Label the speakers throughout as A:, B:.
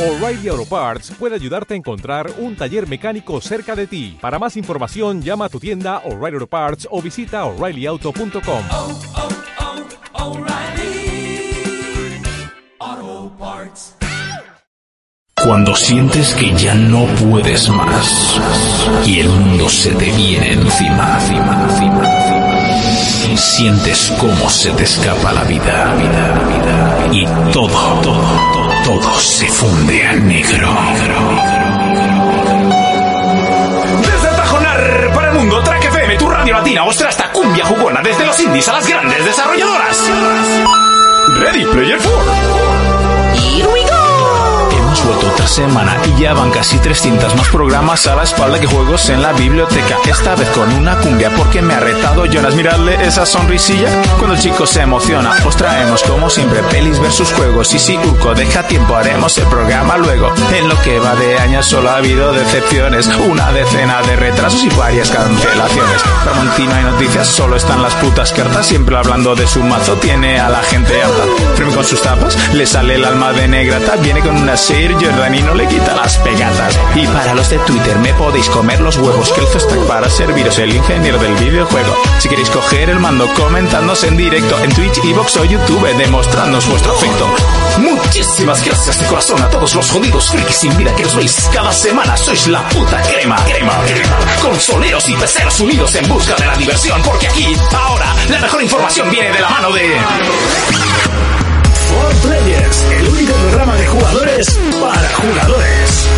A: O'Reilly Auto Parts puede ayudarte a encontrar un taller mecánico cerca de ti. Para más información, llama a tu tienda O'Reilly Auto Parts o visita oreillyauto.com.
B: oh, oh, Parts.
C: Cuando sientes que ya no puedes más y el mundo se te viene encima, encima, encima, encima. Sientes cómo se te escapa la vida, vida, vida y todo, todo, todo, todo se funde a negro.
D: Desde Tajonar para el mundo, Track FM, tu radio latina, ostra hasta cumbia jugona, desde los indies a las grandes desarrolladoras. Ready Player 4.
C: Otra semana y ya van casi 300 más programas a la espalda que juegos en la biblioteca. Esta vez con una cumbia porque me ha retado Jonas. Miradle esa sonrisilla cuando el chico se emociona. Os traemos como siempre pelis versus juegos. Y si Urco deja tiempo haremos el programa luego. En lo que va de años solo ha habido decepciones. Una decena de retrasos y varias cancelaciones. Tramontina y noticias solo están las putas cartas. Siempre hablando de su mazo tiene a la gente harta. Frame con sus tapas le sale el alma de negrata. Viene con una Sir Jordan y no le quita las pegatas. Y para los de Twitter me podéis comer los huevos que el está para serviros el ingeniero del videojuego. Si queréis coger el mando comentadnos en directo en Twitch, Evox o YouTube demostrándonos vuestro afecto. Muchísimas gracias de corazón a todos los jodidos frikis sin vida que os veis cada semana. Sois la puta crema, crema, crema. Consoleros y peceros unidos en busca de la diversión. Porque aquí, ahora, la mejor información viene de la mano de...
D: For Players, el único programa de jugadores para jugadores.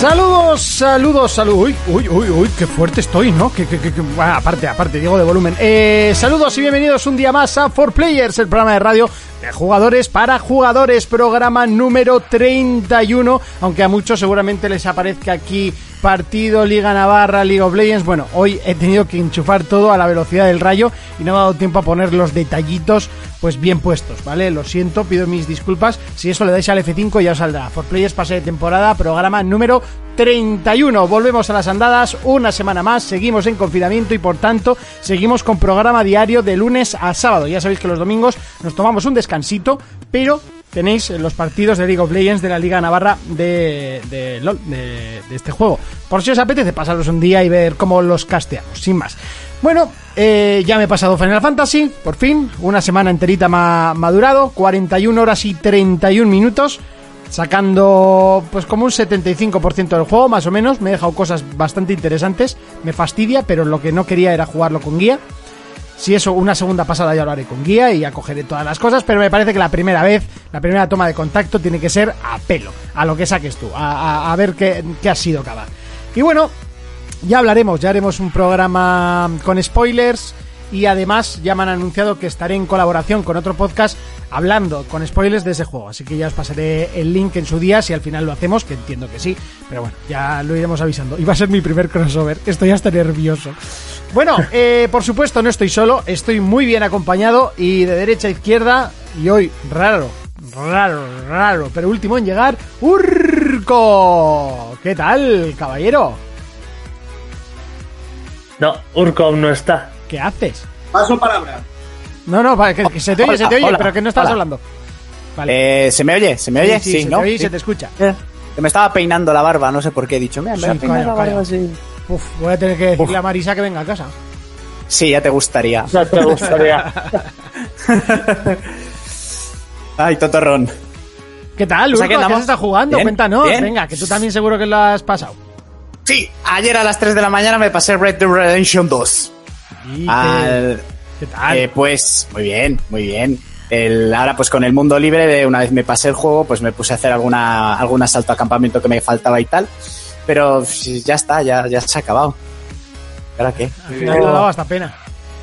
E: Saludos, saludos, saludos. Uy, uy, uy, uy, qué fuerte estoy, ¿no? Que, que, que, ah, aparte, aparte, digo de volumen. Eh, saludos y bienvenidos un día más a For Players, el programa de radio de jugadores para jugadores, programa número 31. Aunque a muchos seguramente les aparezca aquí partido Liga Navarra, League of Legends. Bueno, hoy he tenido que enchufar todo a la velocidad del rayo y no me ha dado tiempo a poner los detallitos pues bien puestos, ¿vale? Lo siento, pido mis disculpas. Si eso le dais al F5 ya os saldrá. For Players pase de temporada, programa número 31. Volvemos a las andadas una semana más, seguimos en confinamiento y por tanto seguimos con programa diario de lunes a sábado. Ya sabéis que los domingos nos tomamos un descansito, pero tenéis los partidos de League of Legends de la Liga Navarra de, de LOL, de, este juego. Por si os apetece pasaros un día y ver cómo los casteamos, sin más. Bueno, eh, ya me he pasado Final Fantasy, por fin, una semana enterita me ha madurado, 41 horas y 31 minutos, sacando pues como un 75% del juego, más o menos, me he dejado cosas bastante interesantes, me fastidia, pero lo que no quería era jugarlo con guía. Si eso, una segunda pasada ya lo haré con guía y ya cogeré todas las cosas, pero me parece que la primera vez, la primera toma de contacto tiene que ser a pelo, a lo que saques tú, a, a- ver qué, qué ha sido cada. Y bueno, ya hablaremos, ya haremos un programa con spoilers y además ya me han anunciado que estaré en colaboración con otro podcast hablando con spoilers de ese juego. Así que ya os pasaré el link en su día si al final lo hacemos, que entiendo que sí. Pero bueno, ya lo iremos avisando. Y va a ser mi primer crossover. Estoy hasta nervioso. Bueno, eh, por supuesto no estoy solo, estoy muy bien acompañado y de derecha a izquierda y hoy raro, raro, raro, pero último en llegar, Urco. ¿Qué tal, caballero?
F: No, Urco aún no está.
E: ¿Qué haces?
G: Paso palabra.
E: No, no, que, que se te oye,
G: Hola,
E: se te oye,
G: hola,
E: pero que no estás
G: hola.
E: hablando. Vale.
G: Eh, ¿Se me oye? ¿Se me oye?
E: sí, sí, se
G: ¿no?
E: te oye y
G: Sí.
E: se te escucha.
G: Eh, que me estaba peinando la barba, no sé por qué he dicho. Mira, me voy a peinar la barba así.
E: Uf, voy a tener que decirle a Marisa que venga a casa.
G: Sí, ya te gustaría.
F: Ya te gustaría.
G: Ay, totorrón.
E: ¿Qué tal, Urco?
G: aquí
E: ¿Qué
G: andamos.
E: has estado jugando?
G: Bien,
E: Cuéntanos.
G: bien.
E: Venga, que tú también seguro que lo has pasado.
G: Sí, ayer a las 3 de la mañana me pasé Red Dead Redemption 2.
E: ¿Y
G: Al-
E: qué, tal?
G: Eh, pues muy bien, muy bien. El, ahora pues con el mundo libre, de una vez me pasé el juego, pues me puse a hacer alguna, algún asalto a campamento que me faltaba y tal. Pero ya está, ya, ya se ha acabado. ¿Y ¿Ahora qué?
E: Al final te ha dado hasta pena.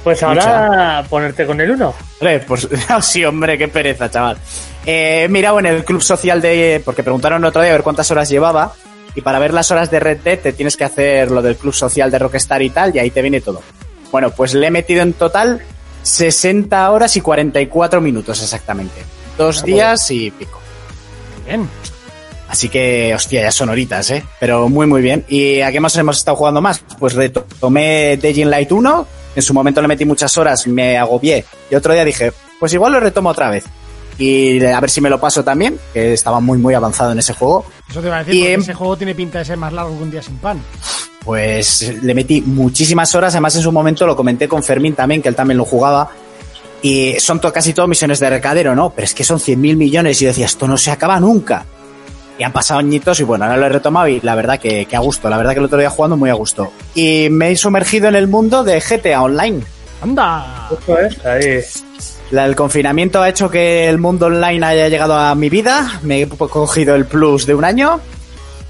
F: Pues ahora ponerte con el 1.
G: Hombre, pues sí, hombre, qué pereza, chaval. Eh, he mirado en el club social de. Porque preguntaron el otro día a ver cuántas horas llevaba. Y para ver las horas de Red Dead te tienes que hacer lo del club social de Rockstar y tal, y ahí te viene todo. Bueno, pues le he metido en total 60 horas y 44 minutos exactamente. Dos días y pico.
E: Bien.
G: Así que, hostia, ya son horitas, ¿eh? Pero muy, muy bien. ¿Y a qué más hemos estado jugando más? Pues retomé Dying Light 1. En su momento le metí muchas horas, me agobié. Y otro día dije, pues igual lo retomo otra vez. y a ver si me lo paso también, que estaba muy muy avanzado en ese juego.
E: Eso te iba a decir,
G: Y
E: porque
G: en-
E: ese juego tiene pinta de ser más largo que un día sin pan.
G: Pues le metí muchísimas horas, además en su momento lo comenté con Fermín también, que él también lo jugaba. Y son to- casi todo misiones de recadero, ¿no? Pero es que son 100.000 millones y yo decía, esto no se acaba nunca. Y han pasado añitos y bueno, ahora lo he retomado y la verdad que, que a gusto, la verdad que el otro día jugando muy a gusto. Y me he sumergido en el mundo de GTA Online.
E: ¡Anda!
F: Es, ahí.
G: La- el confinamiento ha hecho que el mundo online haya llegado a mi vida. Me he cogido el plus de un año.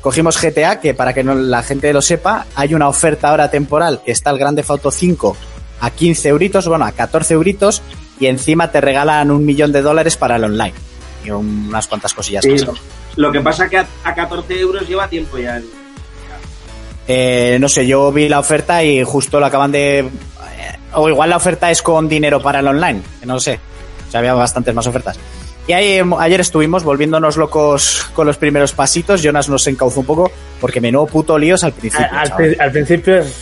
G: Cogimos GTA, que para que no, la gente lo sepa, hay una oferta ahora temporal que está el Grande Auto 5 a 15 euritos, bueno, a 14 euritos, y encima te regalan un millón de dólares para el online. Y unas cuantas cosillas
H: Sí,
G: más.
H: Lo que pasa que a, a 14 euros lleva tiempo ya. el-
G: Eh, no sé, yo vi la oferta y justo lo acaban de... eh, O igual la oferta es con dinero para el online, que no lo sé. O sea, había bastantes más ofertas. Y ahí, ayer estuvimos volviéndonos locos con los primeros pasitos. Jonas nos encauzó un poco porque menudo puto líos al principio.
F: Al, principio es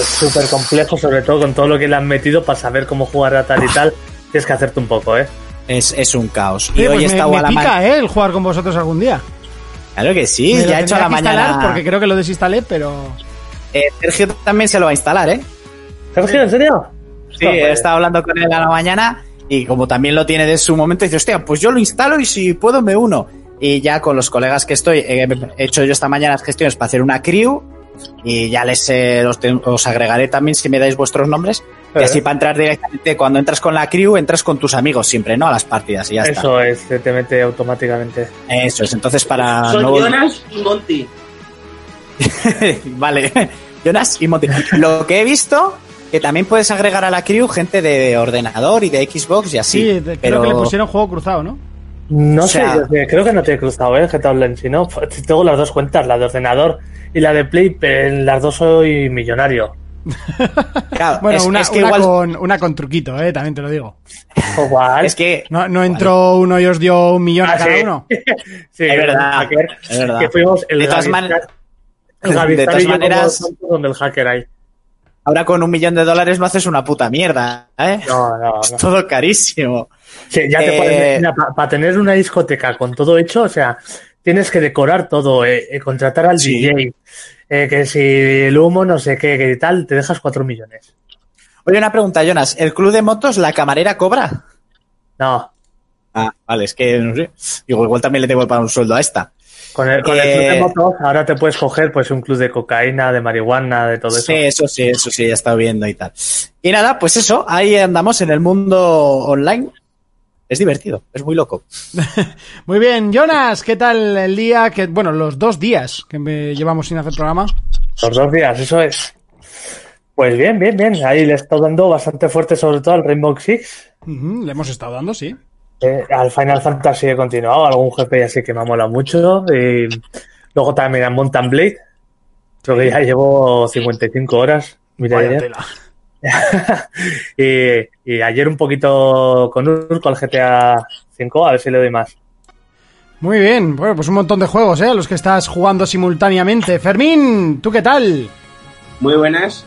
F: súper complejo, sobre todo con todo lo que le han metido para saber cómo jugar a tal y tal. Tienes que hacerte un poco, ¿eh?
G: Es, es un caos. Y hoy
E: pues
G: he
E: me, me
G: a la
E: pica, ¿eh? El jugar con vosotros algún día.
G: Claro que sí,
E: Me
G: ya he hecho a la mañana.
E: Porque creo que lo desinstalé, pero...
G: Eh, Sergio también se lo va a instalar, ¿eh?
F: ¿Sergio, en serio?
G: Sí, he estado hablando con él a la mañana y como también lo tiene de su momento, dice, hostia, pues yo lo instalo y si puedo me uno. Y ya con los colegas que estoy, eh, he hecho yo esta mañana las gestiones para hacer una crew y ya les eh, os, agregaré también si me dais vuestros nombres. Y así para entrar directamente, cuando entras con la crew, entras con tus amigos siempre, ¿no? A las partidas y ya está.
F: Eso es, te- te mete automáticamente.
G: Eso es, entonces para...
H: Son
G: no-
H: Jonas y Monty.
G: vale, Jonas y Monty. Lo que he visto, que también puedes agregar a la crew gente de ordenador y de Xbox y así.
E: Sí, creo
G: pero...
E: que le pusieron juego cruzado, ¿no?
F: No
G: O sea-
F: sé, sé, creo que no te he cruzado, ¿eh? GTA Online, si no, tengo las dos cuentas, la de ordenador y la de Play, pero en las dos soy millonario.
G: Claro,
E: Bueno,
G: es,
E: una,
G: es que
E: una
G: igual...
E: con, una con truquito, ¿eh? También te lo digo.
F: Igual.
G: Es que...
E: No, no entró uno y os dio un millón a
F: Ah,
E: cada
F: sí.
E: uno.
F: Sí,
G: Es verdad, es verdad.
F: Que fuimos el
G: De todas maneras-
F: el
G: de todas maneras-
F: donde el hacker ahí.
G: Ahora con un millón de dólares no haces una puta mierda, ¿eh?
F: No, no,
G: Es todo carísimo.
F: Sí, ya te
G: Eh,
F: pones, para tener una discoteca con todo hecho, o sea, tienes que decorar todo, eh, eh, contratar al
G: Sí.
F: DJ, eh, que si el humo, no sé qué, que tal, te dejas cuatro millones.
G: Oye, una pregunta, Jonas. ¿El club de motos, la camarera cobra?
F: No,
G: Ah, vale, es que no sé. Digo, igual también le tengo que pagar un sueldo a esta.
F: Con el, con el club
G: Eh,
F: de motos ahora te puedes coger pues un club de cocaína, de marihuana, de todo eso.
G: Sí, eso sí, eso sí, ya estado viendo y tal. Y nada, pues eso, ahí andamos en el mundo online. Es divertido, es muy loco.
E: Muy bien, Jonas, ¿qué tal el día? Que, bueno, los dos días que me llevamos sin hacer programa.
F: Los dos días, eso es. Pues bien, bien, bien. Ahí le he estado dando bastante fuerte, sobre todo al Rainbow Six.
E: Le hemos estado dando, sí.
F: Eh, al Final Fantasy he continuado, algún jefe así que me ha molado mucho. Y luego también a Mountain Blade. Creo que ya llevo 55 horas. Mira,
E: Vaya
F: ayer.
E: tela.
F: y, y ayer un poquito con Urco al GTA 5, a ver si le doy más.
E: Muy bien, bueno, pues un montón de juegos, ¿eh? Los que estás jugando simultáneamente. Fermín, ¿tú qué tal?
H: Muy buenas.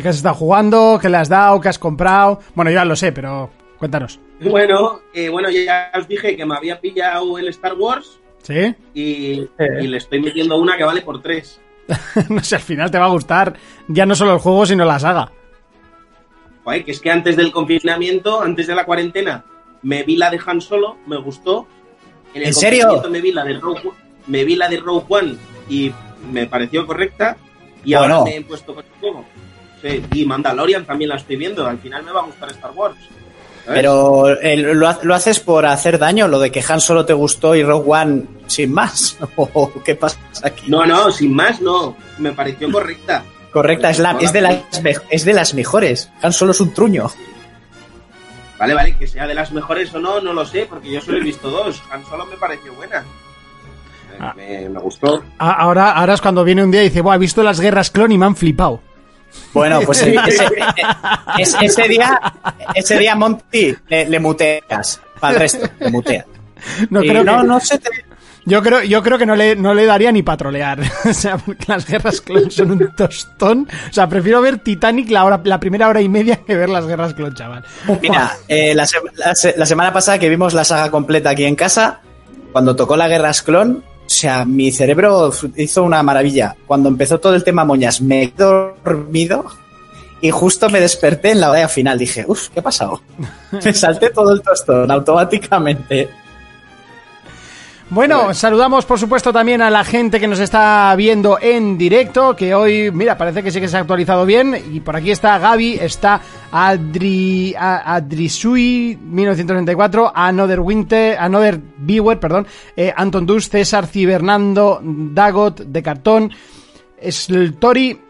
E: ¿Qué has estado jugando? ¿Qué le has dado? ¿Qué has comprado? Bueno, yo ya lo sé, pero cuéntanos.
H: Bueno, eh, bueno, ya os dije que me había pillado el Star Wars
E: ¿Sí?
H: y, y le estoy metiendo una que vale por tres.
E: no sé, al final te va a gustar ya no solo el juego, sino la saga.
H: Joder, que es que antes del confinamiento, antes de la cuarentena, me vi la de Han Solo, me gustó. En, el
G: ¿En serio?
H: Me vi la de Rogue, me vi la de Rogue One y me pareció correcta. Y
G: Bueno.
H: ahora me he puesto con el juego. Sí, y Mandalorian también la estoy viendo. Al final me va a gustar Star Wars. ¿Sabes?
G: Pero eh, ¿lo, lo haces por hacer daño, lo de que Han solo te gustó y Rogue One sin más. ¿O qué pasa aquí?
H: No, no, sin más, no. Me pareció correcta.
G: Correcta, es, la, es, de las, es de las mejores. Han solo es un truño.
H: Vale, vale, que sea de las mejores o no, no lo sé, porque yo solo he visto dos. Han Solo me pareció buena. Me-
E: Ah.
H: Me, me gustó.
E: A- Ahora, ahora es cuando viene un día y dice, Buah, he visto las guerras clon y me han flipado.
G: Bueno, pues ese, es- ese día, ese día Monty le, le muteas. Para el resto, le mutea.
E: No creo,
G: no,
E: que,
G: no se te-
E: Yo creo, yo creo que no le, no le daría ni patrolear. o sea, porque las guerras clon son un tostón. O sea, prefiero ver Titanic la, hora, la primera hora y media que ver las guerras clon, chaval.
G: Mira, eh, la, la la semana pasada que vimos la saga completa aquí en casa, cuando tocó la Guerras Clon, o sea, mi cerebro hizo una maravilla. Cuando empezó todo el tema moñas, me quedé dormido y justo me desperté en la batalla final. Dije, uff, ¿qué ha pasado? me salté todo el tostón automáticamente.
E: Bueno, saludamos por supuesto también a la gente que nos está viendo en directo, que hoy, mira, parece que sí que se ha actualizado bien. Y por aquí está Gaby, está Adri, Adrisui 1994, Another Winter, Another Viewer, perdón, eh, Anton Dus, César Cibernando, Dagot de cartón, Tori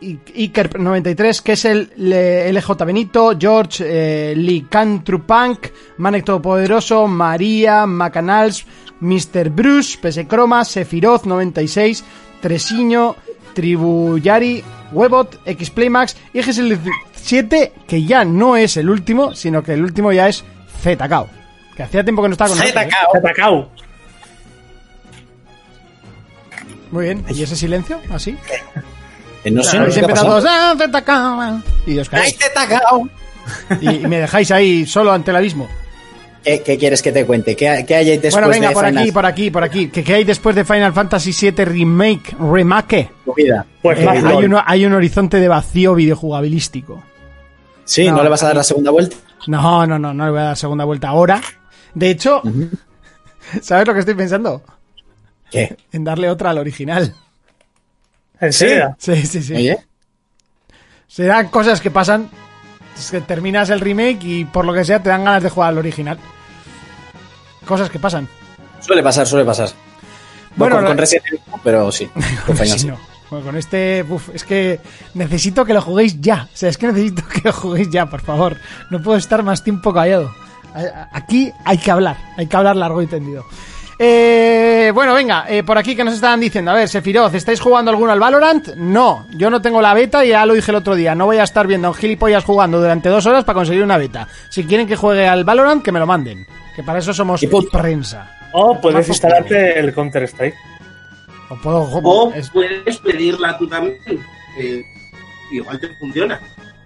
E: Iker 93, que es el LJ Benito, George eh, Licantropunk, Manek Todopoderoso, María, Macanals, Mr. Bruce, PS Croma, Sephiroth 96, Tresiño, Tribuyari, Webot, X Playmax y GSL 7, que ya no es el último, sino que el último ya es ZKO. Que hacía tiempo que no estaba con nosotros. ¿eh?
G: ZKO.
E: Muy bien. ¿Y ese silencio? ¿Así?
G: Eh, no sé, no
E: Habéis empezado "Ah, ZKO", y os
G: ¡Ay,
E: caéis.
G: ZKO!
E: Y, y me dejáis ahí solo ante el abismo.
G: ¿Qué, qué quieres que te cuente? ¿Qué, qué hay después
E: bueno, venga,
G: de
E: por
G: Final
E: aquí, por aquí, por aquí. ¿Qué, qué hay después de Final Fantasy VII Remake? Remake.
F: Pues
E: Eh, hay, un horizonte de vacío videojugabilístico.
G: Sí,
E: No.
G: ¿no le vas a dar la segunda vuelta?
E: No, no, no, no le voy a dar segunda vuelta ahora. De hecho, ¿sabes lo que estoy pensando?
G: ¿Qué?
E: En darle otra al original.
F: ¿En serio?
E: Sí, sí, sí.
G: Oye,
E: Serán cosas que pasan. Es que terminas el remake y por lo que sea te dan ganas de jugar al original. Cosas que pasan.
G: suele pasar, suele pasar.
E: Bueno,
G: con, con Resident Evil, no, pero sí. Con Final
E: Sí,
G: sí.
E: no. Bueno, con este, uf, es que necesito que lo juguéis ya. O sea, es que necesito que lo juguéis ya, por favor. No puedo estar más tiempo callado. Aquí hay que hablar, hay que hablar largo y tendido. Eh, bueno, venga, eh, por aquí que nos estaban diciendo, a ver, Sefiroz, ¿estáis jugando alguno al Valorant? No, yo no tengo la beta y ya lo dije el otro día, no voy a estar viendo a un gilipollas jugando durante dos horas para conseguir una beta. Si quieren que juegue al Valorant, que me lo manden, que para eso somos
G: Y punto.
E: prensa.
F: O puedes instalarte el Counter Strike.
E: O puedo
H: O
E: es-
H: puedes pedirla tú también. que igual te funciona.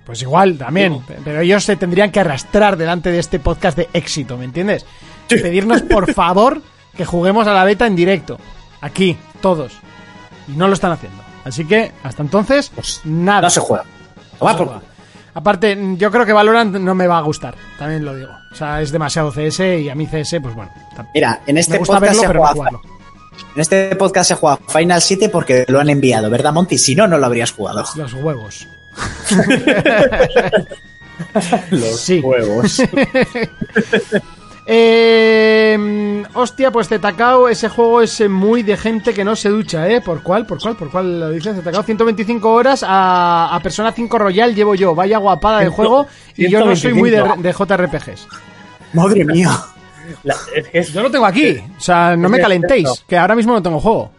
E: Pues igual, también. Pero ellos se tendrían que arrastrar delante de este podcast de éxito, ¿me entiendes? Pedirnos, por favor, que juguemos a la beta en directo. Aquí, todos. Y no lo están haciendo. Así que, hasta entonces, nada.
G: No se juega.
E: No se
G: por-
E: juega. Aparte, yo creo que Valorant no me va a gustar. También lo digo. O sea, es demasiado CS y a mí CS, pues bueno.
G: Mira, en este
E: me gusta
G: podcast
E: verlo,
G: se
E: pero
G: juega. En este podcast se juega Final 7 porque lo han enviado, ¿verdad, Monty? Si no, no lo habrías jugado.
E: Los huevos.
G: Los
E: Sí.
G: huevos.
E: Eh, hostia, pues Zetacao, ese juego es eh, muy de gente que no se ducha, ¿eh? ¿Por cuál? ¿Por cuál? ¿Por cuál lo dice Zetacao? 125 horas a, a Persona 5 Royal llevo yo. Vaya guapada de juego. Y yo no soy muy de,
F: 125.
E: de JRPGs.
G: Madre mía.
F: La- es que es-
E: Yo lo tengo aquí. O sea, no me calentéis, que ahora mismo no tengo juego.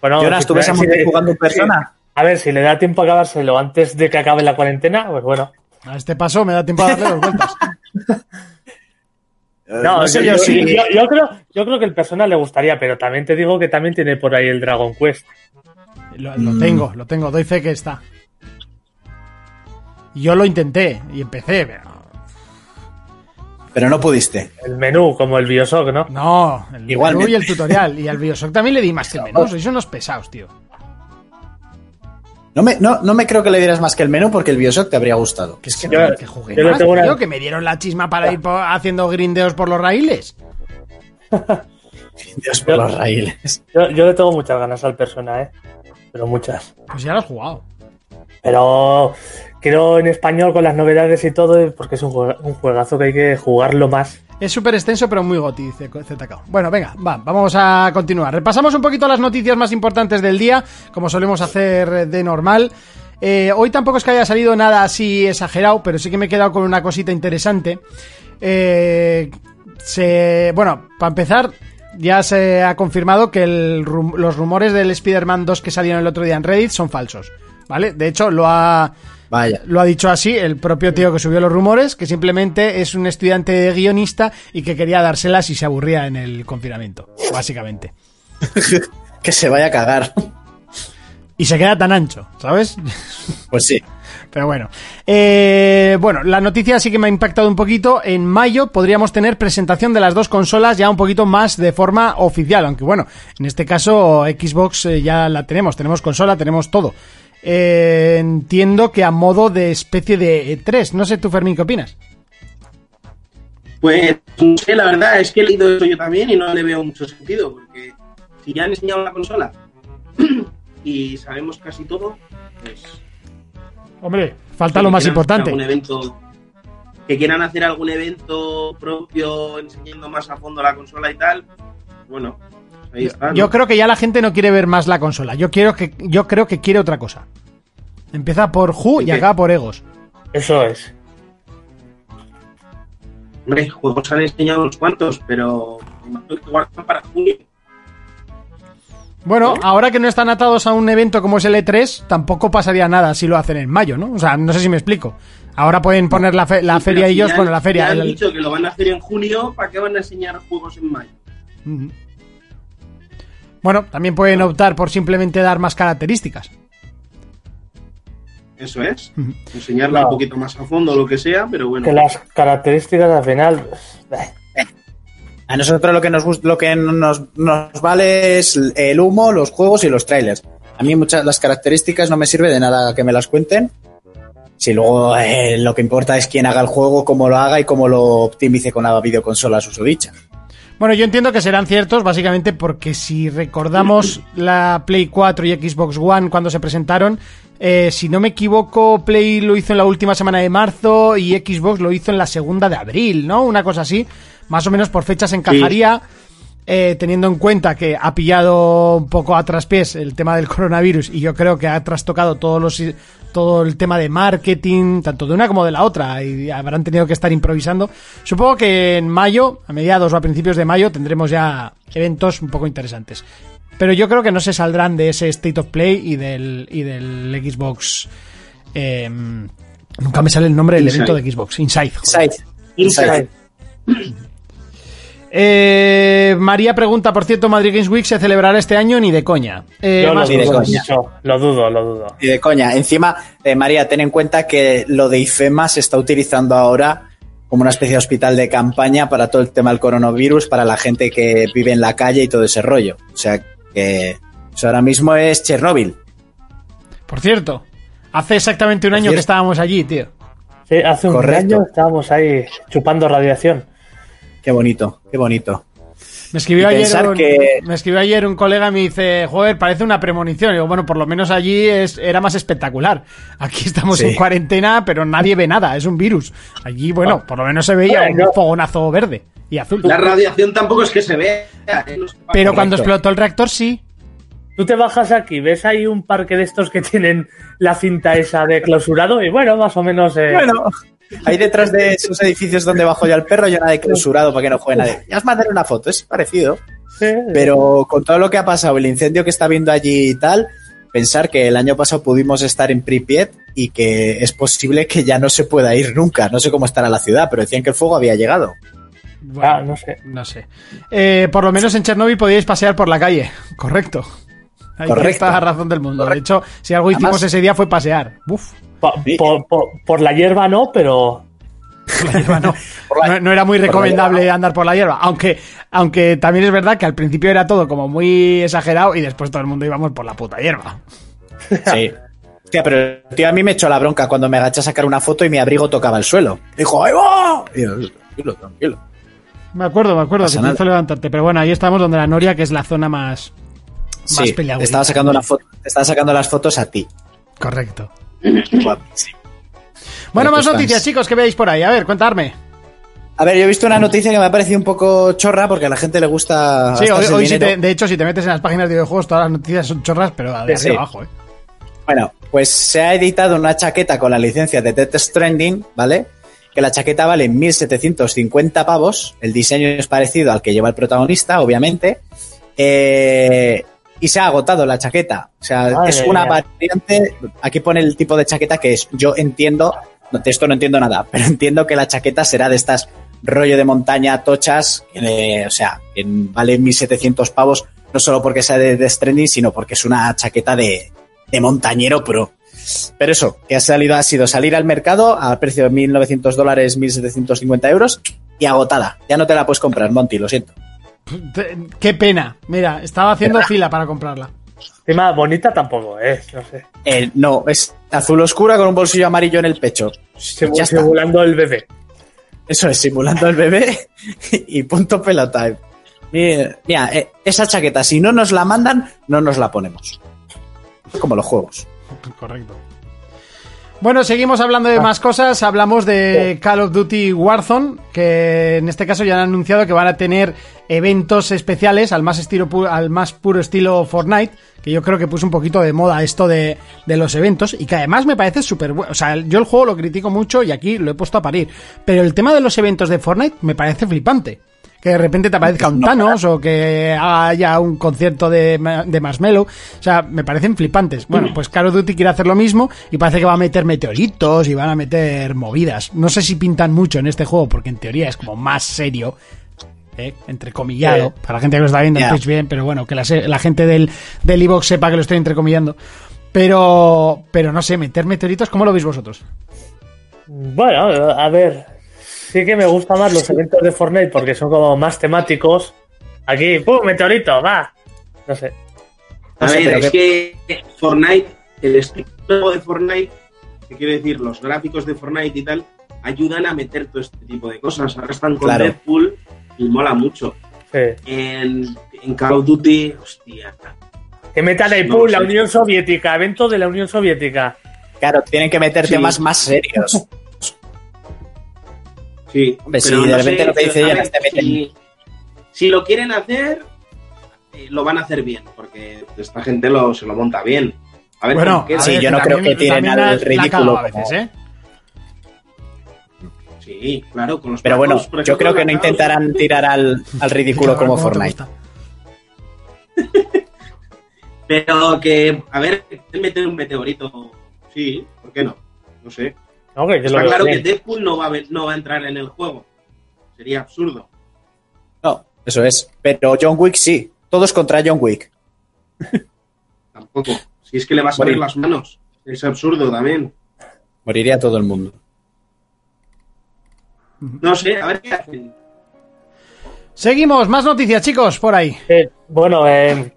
F: Bueno,
G: Jonas,
F: si-
G: ¿tú ves a
F: si le-
G: jugando en persona?
F: sí. A ver, si le da tiempo a acabárselo antes de que acabe la cuarentena, pues bueno.
E: A este paso me da tiempo a darle dos vueltas.
F: No,
G: no sé
F: yo,
G: yo si-
F: yo- yo creo, yo creo que el persona le gustaría, pero también te digo que también tiene por ahí el Dragon Quest.
E: Lo, lo tengo, lo tengo. Doy fe que está. Yo lo intenté y empecé, pero...
G: Pero no pudiste.
F: El menú, como el Bioshock, ¿no?
E: No, el
G: Igualmente.
E: menú y el tutorial. Y al Bioshock también le di más que el menú. Sois unos pesados, tío.
G: No me, no, no me creo que le dieras más que el menú porque el Bioshock te habría gustado.
E: Que es que,
F: Yo-
E: que jugué
F: yo
E: más,
F: tengo una-
E: tío, que me dieron la chisma para ir po- haciendo grindeos por los raíles.
G: Dios por los raíles.
F: Yo, yo le tengo muchas ganas al persona, ¿eh? Pero muchas.
E: Pues ya lo has jugado.
F: Pero quiero en español con las novedades y todo, porque es un juegazo que hay que jugarlo más.
E: Es súper extenso, pero muy goti, dice ZK. Bueno, venga, va, vamos a continuar. Repasamos un poquito las noticias más importantes del día, como solemos hacer de normal. Eh, hoy tampoco es que haya salido nada así exagerado, pero sí que me he quedado con una cosita interesante. Eh, bueno, para empezar, ya se ha confirmado que los rumores del Spider-Man 2 que salieron el otro día en Reddit son falsos. ¿Vale? De hecho, lo ha.
G: Vaya.
E: Lo ha dicho así el propio tío que subió los rumores, que simplemente es un estudiante guionista y que quería dárselas y se aburría en el confinamiento, básicamente.
G: Que se vaya a cagar.
E: Y se queda tan ancho, ¿sabes?
G: Pues sí.
E: Pero bueno. Eh, bueno, la noticia sí que me ha impactado un poquito. En mayo podríamos tener presentación de las dos consolas ya un poquito más de forma oficial. Aunque bueno, en este caso Xbox eh, ya la tenemos. Tenemos consola, tenemos todo. Eh, entiendo que a modo de especie de E3. No sé tú, Fermín, ¿qué opinas?
H: Pues no sé, la verdad es que he leído eso yo también y no le veo mucho sentido, porque si ya han enseñado la consola y sabemos casi todo, pues
E: Hombre, falta lo más importante.
H: algún evento, que quieran hacer algún evento propio enseñando más a fondo la consola y tal, bueno, pues ahí está. ¿no?
E: Yo creo que ya la gente no quiere ver más la consola. Yo quiero que yo creo que quiere otra cosa. Empieza por Who y acaba por Egos.
F: Eso es.
H: Hombre, juegos han enseñado unos cuantos, pero guardan para junio.
E: Bueno, ahora que no están atados a un evento como es el E3, tampoco pasaría nada si lo hacen en mayo, ¿no? O sea, no sé si me explico. Ahora pueden poner la, fe- la
H: Sí,
E: feria
H: si
E: ellos, bueno, la feria.
H: ya han
E: el-
H: dicho que lo van a hacer en junio, ¿para qué van a enseñar juegos en mayo?
E: Ujú. Bueno, también pueden optar por simplemente dar más características.
H: Eso es. Enseñarla
F: No.
H: un poquito más a fondo, lo que sea, pero bueno.
F: Que las características al final. pues, eh,
G: A nosotros lo que nos lo que nos, nos vale es el humo, los juegos y los trailers. A mí muchas las características no me sirve de nada que me las cuenten. Si luego eh, lo que importa es quién haga el juego, cómo lo haga y cómo lo optimice con la videoconsola susodicha.
E: Bueno, yo entiendo que serán ciertos, básicamente porque si recordamos la Play 4 y Xbox One cuando se presentaron, eh, si no me equivoco, Play lo hizo en la última semana de marzo y Xbox lo hizo en la segunda de abril, ¿no? Una cosa así. Más o menos por fechas encajaría, eh, teniendo en cuenta que ha pillado un poco a traspiés el tema del coronavirus y yo creo que ha trastocado todos los todo el tema de marketing, tanto de una como de la otra, y habrán tenido que estar improvisando. Supongo que en mayo, a mediados o a principios de mayo, tendremos ya eventos un poco interesantes. Pero yo creo que no se saldrán de ese State of Play y del, y del Xbox. eh, nunca me sale el nombre del
H: Inside.
E: evento de Xbox. Inside. joder.
G: Inside.
H: Inside.
E: Eh, María pregunta, por cierto, Madrid Games Week se celebrará este año ni de coña. Eh,
F: Yo lo
E: más
G: ni de
F: dudo
G: coña.
F: Lo dudo, lo dudo.
G: Y de coña. Encima, eh, María, ten en cuenta que lo de IFEMA se está utilizando ahora como una especie de hospital de campaña para todo el tema del coronavirus, para la gente que vive en la calle y todo ese rollo. O sea que eso ahora mismo es Chernóbil.
E: Por cierto, hace exactamente un
G: Por
E: año que estábamos allí, tío.
F: Sí, hace un
G: Correcto.
F: año estábamos ahí chupando radiación.
G: Qué bonito, qué bonito.
E: Me escribió, ayer
G: pensar
E: un,
G: que-
E: me escribió ayer un colega y me dice, joder, parece una premonición. Y digo, bueno, por lo menos allí es, era más espectacular. Aquí estamos
G: Sí.
E: en cuarentena, pero nadie ve nada, es un virus. Allí, bueno, por lo menos se veía un
F: Bueno.
E: fogonazo verde y azul.
H: La radiación tampoco es que se vea. ¿eh?
E: Pero cuando explotó el reactor, sí.
F: Tú te bajas aquí, ves ahí un parque de estos que tienen la cinta esa de clausurado y bueno, más o menos... eh,
G: Bueno, ahí detrás de esos edificios donde bajo ya el perro, ya nada de clausurado para que no juegue nadie. Ya os mandaré una foto, es parecido. Pero con todo lo que ha pasado, el incendio que está viendo allí y tal, pensar que el año pasado pudimos estar en Pripyat y que es posible que ya no se pueda ir nunca. No sé cómo estará la ciudad, pero decían que el fuego había llegado.
E: Bueno,
F: Ah, no sé.
E: No sé. Eh, por lo menos en Chernobyl podíais pasear por la calle. Correcto. Ahí
G: Correcto.
E: la razón del mundo. De hecho, si algo hicimos
G: Además-
E: ese día fue pasear. Uf.
F: Por la hierba no, pero...
E: Por la hierba no.
G: Por la-
E: No, no era muy recomendable andar por la hierba. Aunque, aunque también es verdad que al principio era todo como muy exagerado y después todo el mundo íbamos por la puta hierba.
G: Sí. Hostia, pero tío, a mí me echó la bronca cuando me agaché a sacar una foto y mi abrigo tocaba el suelo. Dijo, ¡ahí va! Y yo, tranquilo, tranquilo.
E: Me acuerdo, me acuerdo
G: Pasa
E: que te hizo levantarte. Pero bueno, ahí estamos donde la Noria, que es la zona más, más
G: Sí, estaba sacando una foto, te estaba sacando las fotos a ti.
E: Correcto.
G: Guapísimo.
E: Bueno, más noticias,
G: fans.
E: chicos, que veáis por ahí. A ver, contarme.
G: A ver, yo he visto una noticia que me ha parecido un poco chorra porque a la gente le gusta.
E: Sí, hoy, si te- de hecho, si te metes en las páginas de videojuegos, todas las noticias son chorras, pero de arriba
G: Sí.
E: abajo, ¿eh?
G: Bueno, pues se ha editado una chaqueta con la licencia de Death Stranding, ¿vale? Que la chaqueta vale 1.750 pavos. El diseño es parecido al que lleva el protagonista, obviamente. Eh, y se ha agotado la chaqueta. O sea,
F: Madre
G: es una
F: mía.
G: variante. Aquí pone el tipo de chaqueta que es. Yo entiendo, de esto no entiendo nada, pero entiendo que la chaqueta será de estas rollo de montaña tochas, que o sea, que vale 1700 pavos, no solo porque sea de Death Stranding, sino porque es una chaqueta de, de montañero pro. Pero eso, que ha salido, ha sido salir al mercado a precio de 1.900 dólares, 1.750 euros y agotada. Ya no te la puedes comprar, Monty, lo siento.
E: Qué pena. Mira, estaba haciendo fila para comprarla.
F: Encima, bonita tampoco es, no sé.
G: Eh, no, es azul oscura con un bolsillo amarillo en el pecho. Ya está.
F: Simulando el bebé.
G: Eso es, simulando el bebé y punto pelota. Mira, mira, eh, esa chaqueta, si no nos la mandan, no nos la ponemos. Como los juegos.
E: Correcto. Bueno, seguimos hablando
F: Ah.
E: de más cosas. Hablamos de Call of Duty Warzone, que en este caso ya han anunciado que van a tener eventos especiales al más estilo al más puro estilo Fortnite, que yo creo que puso un poquito de moda esto de, de los eventos y que además me parece súper bueno. O sea, yo el juego lo critico mucho y aquí lo he puesto a parir, pero el tema de los eventos de Fortnite me parece flipante. Que de repente te aparezca un Thanos o que haya un concierto de, de Marshmello. O sea, me parecen flipantes. Bueno, pues Call of Duty quiere hacer lo mismo y parece que va a meter meteoritos y van a meter movidas. No sé si pintan mucho en este juego porque en teoría es como más serio. ¿eh? Entrecomillado.
F: Sí.
E: Para la gente que lo está viendo en
G: Ya.
E: Twitch bien, pero bueno, que la, la gente del, del Evox sepa que lo estoy entrecomillando. Pero, pero no sé, meter meteoritos, ¿cómo lo veis vosotros?
F: Bueno, a ver. Sí que me gustan más los eventos de Fortnite porque son como más temáticos. Aquí, ¡pum! Meteorito, va. No sé.
H: A
G: sé,
H: ver, es que Fortnite, el estilo de Fortnite, que quiero decir, los gráficos de Fortnite y tal, ayudan a meter todo este tipo de cosas. Ahora están con
G: Claro.
H: Deadpool y mola mucho.
F: Sí.
H: En, en Call of Duty, hostia.
F: Que metan ahí,
H: No.
F: La Unión Soviética, evento de la Unión Soviética.
G: Claro, tienen que meter
H: Sí.
G: temas más serios.
H: Sí,
G: Hombre,
H: pero
G: de
H: no
G: repente
H: sé,
G: lo que dice
H: a
G: Jonas
H: ver,
G: te meten-
H: si, si lo quieren hacer, eh, lo van a hacer bien, porque esta gente lo, se lo monta bien. A ver,
E: Bueno,
H: ¿con qué-
E: a
G: sí,
E: ver,
G: yo no creo que tiren al ridículo
E: a veces, ¿eh?
H: Sí, claro, con los
G: Pero bueno, yo creo que no intentarán tirar al, al ridículo como
E: ¿Cómo te
G: Fortnite.
H: Pero que, a ver, meter un meteorito, sí, ¿por qué no? No sé.
F: No, que yo lo
H: Está claro que. Deadpool no va, a, ver- no va a entrar en el juego. Sería absurdo.
G: No, eso es. Pero John Wick sí. Todos contra John Wick.
H: Tampoco. Si es que le vas a
G: Morir.
H: las manos. Es absurdo también.
G: Moriría todo el mundo.
H: No sé, a ver qué hacen.
E: Seguimos, más noticias, chicos, por ahí.
F: Eh, bueno, eh,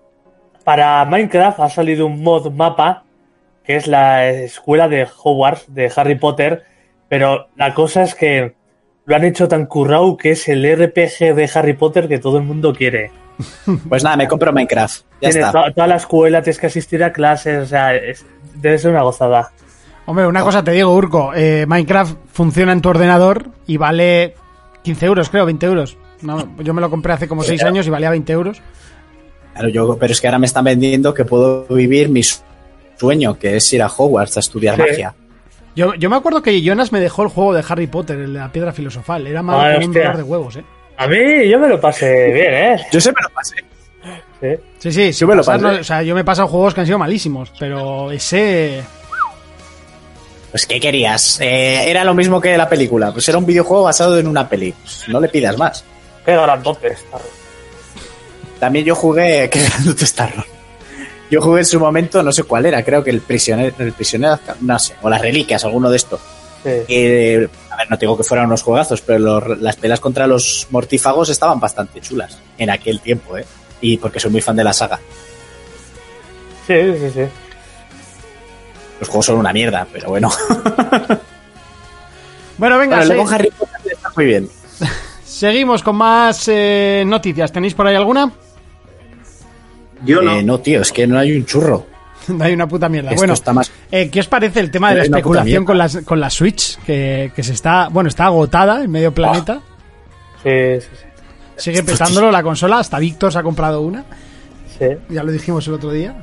F: para Minecraft ha salido un mod mapa que es la escuela de Hogwarts de Harry Potter, pero la cosa es que lo han hecho tan currado que es el RPG de Harry Potter que todo el mundo quiere.
G: Pues nada, me compro Minecraft. Ya
F: Tienes
G: está.
F: to- toda la escuela, tienes que asistir a clases, o sea, es- debe ser una gozada.
E: Hombre, una cosa te digo, Urco. eh, Minecraft funciona en tu ordenador y vale 15 euros, creo, 20 euros. No, yo me lo compré hace como 6 años y valía 20 euros.
G: Claro, yo, pero es que ahora me están vendiendo que puedo vivir mi su- sueño, que es ir a Hogwarts a estudiar
F: Sí.
G: magia.
E: Yo, yo me acuerdo que Jonas me dejó el juego de Harry Potter, el de la piedra filosofal. Era malo
F: Ay,
E: como un dolor de huevos, ¿eh?
F: A mí yo me lo pasé bien, ¿eh?
G: Yo se me lo pasé.
F: Sí.
E: Sí, sí, sí.
G: Yo me lo pasé.
E: o sea, yo me he pasado juegos que han sido malísimos, pero ese...
G: Pues, ¿qué querías? Eh, era lo mismo que la película. Pues era un videojuego basado en una peli. Pues, no le pidas más.
F: Qué grandotes.
G: También yo jugué. ¿Qué grandote está Ron? Yo jugué en su momento, no sé cuál era, creo que el prisionero, el prisionero, no sé, o las reliquias, alguno de estos.
F: Sí.
G: Eh, a ver, no te digo que fueran unos juegazos, pero los- las pelas contra los mortífagos estaban bastante chulas en aquel tiempo, ¿eh? Y porque soy muy fan de la saga.
F: Sí, sí, sí.
G: Los juegos son una mierda, pero bueno.
E: Bueno, venga,
G: Lego Harry Potter está muy bien.
E: seguimos con más eh, noticias. ¿Tenéis por ahí alguna?
H: Yo no.
G: Eh, no, tío, es que no hay un churro.
E: No hay una puta mierda.
G: Esto
E: bueno,
G: está más.
E: eh, ¿qué os parece el tema de la especulación con la, con la Switch? Que, que se está, bueno, está agotada en medio planeta.
F: Sí, sí, sí.
E: Sigue petándolo la consola. Hasta Víctor se ha comprado una.
F: Sí.
E: Ya lo dijimos el otro día.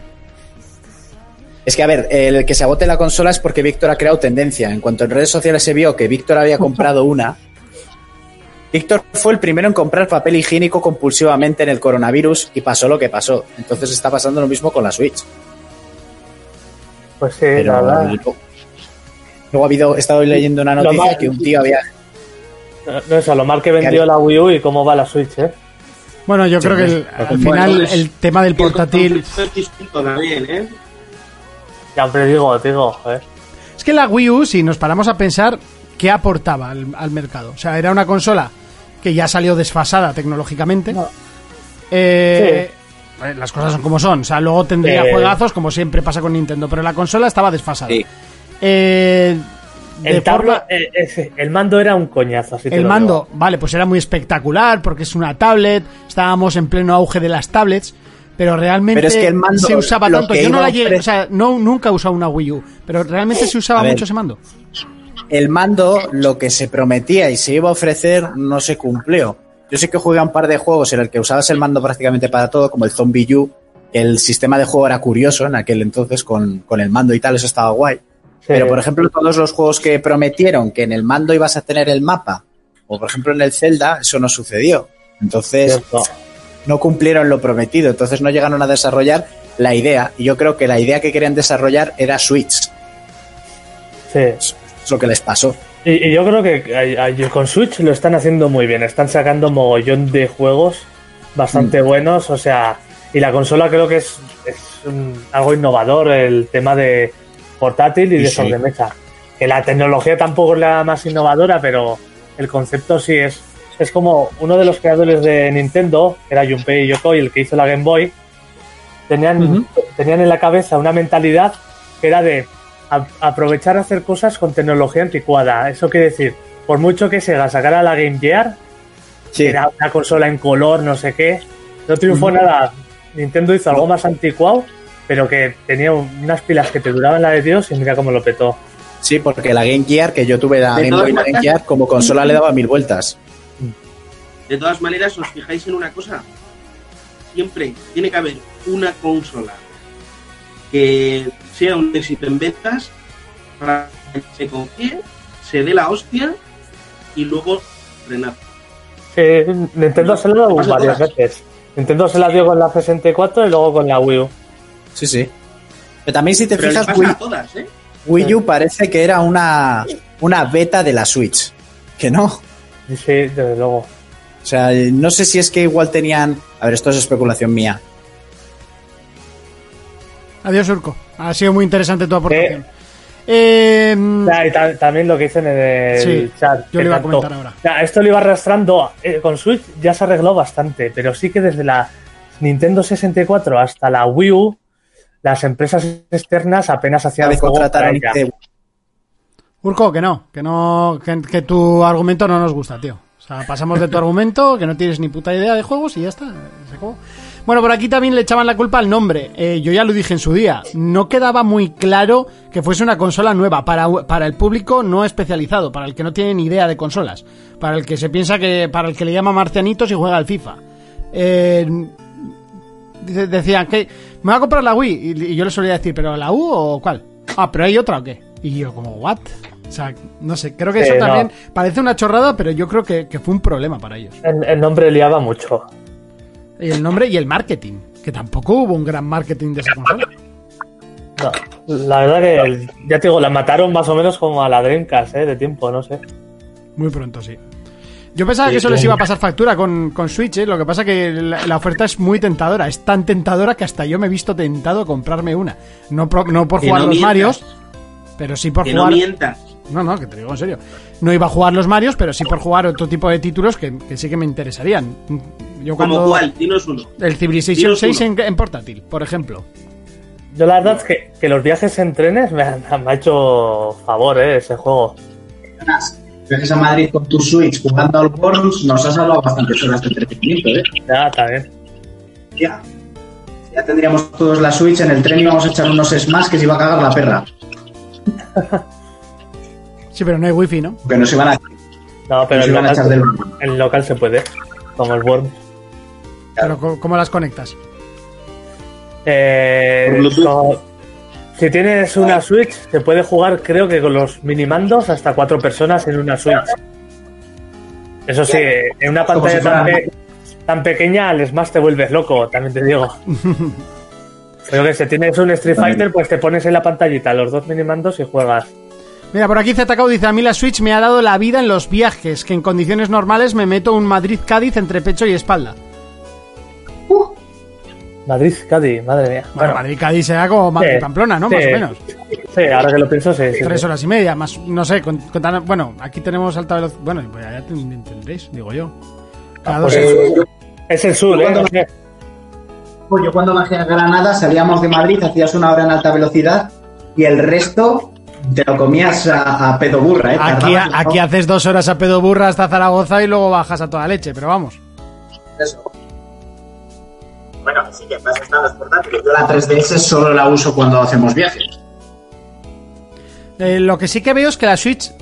G: Es que, a ver, el que se agote la consola es porque Víctor ha creado tendencia. En cuanto en redes sociales se vio que Víctor había comprado una, Víctor fue el primero en comprar papel higiénico compulsivamente en el coronavirus y pasó lo que pasó. Entonces está pasando lo mismo con la Switch.
F: Pues sí,
G: Pero
F: la verdad.
G: luego, luego ha habido, he estado leyendo una noticia
F: mal-
G: que un tío había.
F: No, eso, lo mal que vendió la Wii U y cómo va la Switch, ¿eh?
E: Bueno, yo creo que el- al final el tema del portátil...
H: es distinto también, ¿eh?
F: Ya, hombre, digo, digo, joder.
E: Es que la Wii U, si nos paramos a pensar, ¿qué aportaba al, al mercado? O sea, era una consola que ya salió desfasada tecnológicamente. Eh, eh, Las cosas son como son. O sea, luego tendría
F: Eh.
E: juegazos, como siempre pasa con Nintendo, pero la consola estaba desfasada.
G: Sí.
E: Eh,
F: El,
E: forma-
F: eh, el mando era un coñazo, así te
E: el
F: lo
E: mando, vale, pues era muy espectacular porque es una tablet, estábamos en pleno auge de las tablets, pero realmente
G: Pero es que el mando,
E: se usaba tanto. Yo no la llegué, o sea, no, nunca he usado una Wii U, pero realmente se usaba mucho ese mando.
G: El mando, lo que se prometía y se iba a ofrecer, no se cumplió. Yo sé que jugué a un par de juegos en el que usabas el mando prácticamente para todo, como el Zombie U. El sistema de juego era curioso en aquel entonces con, con el mando y tal, eso estaba guay. Pero, por ejemplo, todos los juegos que prometieron que en el mando ibas a tener el mapa, o por ejemplo en el Zelda, eso no sucedió. Entonces,
F: Cierto.
G: no cumplieron lo prometido, entonces no llegaron a desarrollar la idea. Y yo creo que la idea que querían desarrollar era Switch.
F: Sí.
G: Es lo que les pasó.
F: Y, y yo creo que con Switch lo están haciendo muy bien. Están sacando mogollón de juegos bastante
G: Mm.
F: buenos. O sea, y la consola creo que es, es algo innovador el tema de portátil y de
G: sí.
F: sobremesa. Que la tecnología tampoco es la más innovadora, pero el concepto sí es. Es como uno de los creadores de Nintendo, que era Junpei Yokoi, el que hizo la Game Boy, tenían, tenían en la cabeza una mentalidad que era de a- aprovechar a hacer cosas con tecnología anticuada. Eso quiere decir, por mucho que Sega sacara la Game Gear,
G: Sí.
F: era una consola en color, no sé qué, no triunfó nada. Nintendo hizo algo más anticuado, pero que tenía un- unas pilas que te duraban la de Dios y mira cómo lo petó.
G: Sí, porque la Game Gear, que yo tuve la
H: De
G: Game
H: todas
G: Boy y la Game
H: maneras-
G: Gear, como consola le daba mil vueltas.
H: De todas maneras, os fijáis en una cosa. Siempre tiene que haber una consola que sea un éxito en ventas para que se confíe, se dé la hostia y luego renace.
F: Sí, Nintendo se la dio varias veces. Nintendo se la dio con la 64 y luego con la Wii U.
G: Sí, sí. Pero también si te
H: Pero
G: fijas, Wii,
H: todas, ¿eh?
G: Wii U parece que era una, una beta de la Switch. Que no.
F: Sí, desde luego.
G: O sea, no sé si es que igual tenían... A ver, esto es especulación mía.
E: Adiós, Urco. Ha sido muy interesante tu aportación. Eh,
F: Ya, y ta- también lo que dicen en el
E: Sí,
F: chat.
E: yo lo iba a comentar ahora.
F: Ya, esto lo iba arrastrando eh, con Switch, ya se arregló bastante, pero sí que desde la Nintendo 64 hasta la Wii U, las empresas externas apenas hacían
G: vez
F: juegos para ella.
G: de-
E: Urco, que no, que no, que, que tu argumento no nos gusta, tío. O sea, pasamos de tu argumento, que no tienes ni puta idea de juegos y ya está. se acabó. Bueno, por aquí también le echaban la culpa al nombre. Eh, yo ya lo dije en su día. No quedaba muy claro que fuese una consola nueva para, para el público no especializado, para el que no tiene ni idea de consolas, para el que se piensa que, para el que le llama marcianitos y juega al FIFA. Eh, decían que me voy a comprar la Wii y, y yo le solía decir, pero la U o cuál? Ah, pero hay otra o qué? Y yo como, ¿what? O sea, no sé, creo que eso
F: Eh, no.
E: también parece una chorrada, pero yo creo que, que fue un problema para ellos.
F: El, el nombre liaba mucho.
E: El nombre y el marketing, que tampoco hubo un gran marketing de esa consola.
F: No, la verdad que, ya te digo, la mataron más o menos como a la Dreamcast, ¿eh? De tiempo, no sé.
E: Muy pronto, sí. Yo pensaba que eso les iba a pasar factura con, con Switch, ¿eh? lo que pasa que la, la oferta es muy tentadora, es tan tentadora que hasta yo me he visto tentado a comprarme una. No, por- no por
H: Que
E: jugar
H: no
E: los
H: mientas.
E: Marios, pero sí por
H: Que no
E: jugar...
H: mientas.
E: No, no, que te digo en serio. No iba a jugar los Marios, pero sí por jugar otro tipo de títulos que, que sí que me interesarían. Yo
H: Como
E: cuando...
H: cuál, dinos uno.
E: El Civilization
H: Dinos
E: 6
H: uno.
E: en, en portátil, por ejemplo.
F: Yo la verdad es que, que los viajes en trenes me, han- me ha hecho favor, ¿eh? Ese juego.
I: Viajes a Madrid con tu Switch jugando al Worms nos ha salvado bastantes horas de entretenimiento, ¿eh?
F: Ya, también.
I: Ya. Ya tendríamos todos la Switch en el tren y vamos a echar unos Smash que se iba a cagar la perra.
E: Sí, pero no hay wifi, ¿no?
I: Que nos iban a,
F: No, pero
I: nos
F: el
I: iban a echar del
F: local, el local se puede. Como el Worms.
E: Pero co- ¿cómo las conectas?
F: Eh, con- si tienes una Switch, se puede jugar, creo que con los minimandos, hasta cuatro personas en una Switch. Eso sí, en una pantalla
I: si
F: tan,
I: fuera-
F: pe- tan pequeña, al Smash te vuelves loco, también te digo. Pero que si tienes un Street Fighter, pues te pones en la pantallita los dos minimandos y juegas.
E: Mira, por aquí ZKO dice, a mí la Switch me ha dado la vida en los viajes, que en condiciones normales me meto un Madrid-Cádiz entre pecho y espalda.
F: Madrid, Cádiz, madre mía.
E: Bueno,
F: Bueno,
E: Madrid-Cádiz será como
F: sí,
E: Madrid-Pamplona, ¿no?
F: sí,
E: Más o menos.
F: Sí, ahora que lo pienso, sí. sí,
E: Tres
F: sí.
E: horas y media, más, no sé, con- con tan- bueno, aquí tenemos alta velocidad, bueno, pues ya ten- tendréis, digo yo. Cada dos
F: Pues,
E: horas.
F: es el sur, ¿eh?
I: Pues yo cuando bajé a Granada salíamos de Madrid, hacías una hora en alta velocidad y el resto te lo comías a, a pedo burra, ¿eh?
E: Aquí, aquí haces dos horas a pedo burra hasta Zaragoza y luego bajas a toda leche, pero vamos.
I: Eso. Bueno, sí que vas están portátiles. Yo la 3DS solo la uso cuando hacemos viajes.
E: Eh, lo que sí que veo es que la Switch,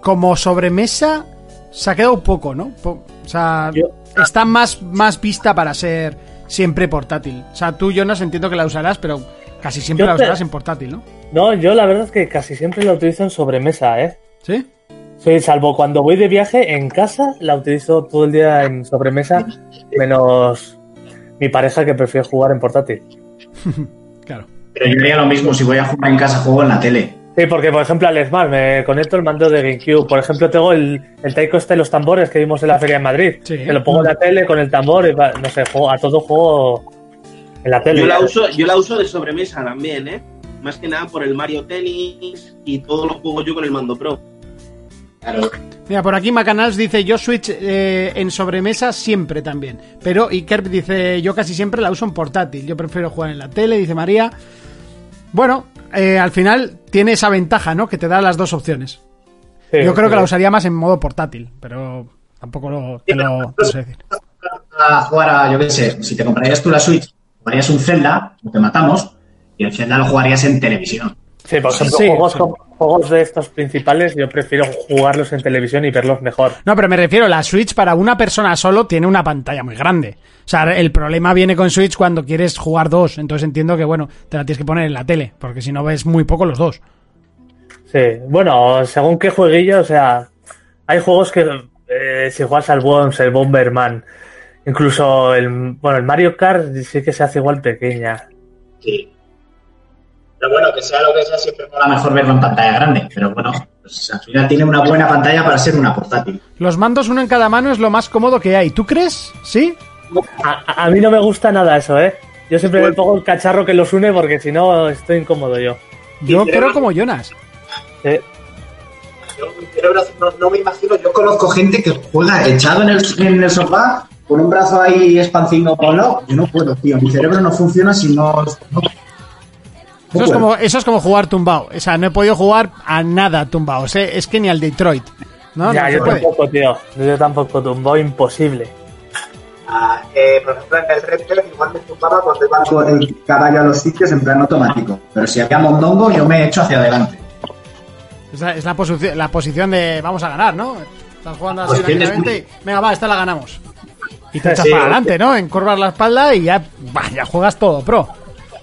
E: como sobremesa, se ha quedado un poco, ¿no? Po- o sea,
F: Yo-
E: está más, más vista para ser siempre portátil. O sea, tú, Jonas, entiendo que la usarás, pero casi siempre
F: Yo
E: la
F: te-
E: usarás en portátil, ¿no?
F: No, yo la verdad es que casi siempre la utilizo en sobremesa, ¿eh?
E: ¿Sí?
F: Sí, salvo cuando voy de viaje en casa, la utilizo todo el día en sobremesa, menos mi pareja que prefiere jugar en portátil.
E: Claro.
I: Pero yo haría lo mismo, si voy a jugar en casa, juego en la tele.
F: Sí, porque por ejemplo al Smart me conecto el mando de GameCube. Por ejemplo, tengo el, el Taiko este de los tambores que vimos en la feria de Madrid.
E: Sí.
F: Que lo pongo en la tele con el tambor y va- no sé, juego, a todo juego en la tele.
H: Yo la uso, yo la uso de sobremesa también, ¿eh? Más que nada por el Mario Tennis y todo lo juego yo con el mando pro.
I: Claro.
E: Mira, por aquí Macanals dice, yo Switch eh, en sobremesa siempre también. Pero Iker dice, yo casi siempre la uso en portátil. Yo prefiero jugar en la tele, dice María. Bueno, eh, al final tiene esa ventaja, ¿no? Que te da las dos opciones.
F: Sí,
E: Yo creo que la usaría más en modo portátil, pero tampoco lo, te lo no sé decir.
I: A jugar a, yo qué sé, si te comprarías tú la Switch, jugarías un Zelda, o te matamos, y el Zelda lo jugarías en televisión.
F: Sí, por ejemplo,
E: Sí,
F: juegos,
E: sí.
F: como- juegos de estos principales yo prefiero jugarlos en televisión y verlos mejor.
E: No, pero me refiero, la Switch para una persona solo tiene una pantalla muy grande. O sea, el problema viene con Switch cuando quieres jugar dos. Entonces entiendo que, bueno, te la tienes que poner en la tele, porque si no ves muy poco los dos.
F: Sí, bueno, según qué jueguillo, o sea, hay juegos que eh, si juegas al Worms, el Bomberman, incluso el, bueno, el Mario Kart sí que se hace igual pequeña.
I: Sí. Pero bueno, que sea lo que sea, siempre mola mejor verlo en pantalla grande. Pero bueno, pues al final tiene una buena pantalla para ser una portátil.
E: Los mandos uno en cada mano es lo más cómodo que hay. ¿Tú crees? ¿Sí?
F: A, a- mí no me gusta nada eso, ¿eh? Yo siempre me pongo el cacharro que los une porque si no estoy incómodo yo.
E: Yo creo
I: pero-
E: como Jonas.
F: Sí.
I: Yo, mi cerebro no, no me imagino, yo conozco gente que juega echado en el, en el sofá, con un brazo ahí expansivo por un lado. Yo no puedo, tío. Mi cerebro no funciona si no
E: Eso es, como, eso es como jugar tumbado. O sea, no he podido jugar a nada tumbado. O sea, es que ni al Detroit. ¿no?
F: ya,
E: No
F: yo
E: puede.
F: tampoco, tío. Yo tampoco, tumbó imposible.
I: Ah, eh, por ejemplo, en el Red Dead igual me tumbaba cuando iba con el caballo a los sitios en plan automático. Pero si había mondongo, yo me echo hacia adelante.
E: Es la, es la posición, la posición de vamos a ganar, ¿no? Estás jugando así tranquilamente y, venga, va, esta la ganamos. Y te echas
F: Sí,
E: para adelante, ¿no? Encorvas la espalda y ya, bah, ya juegas todo pro.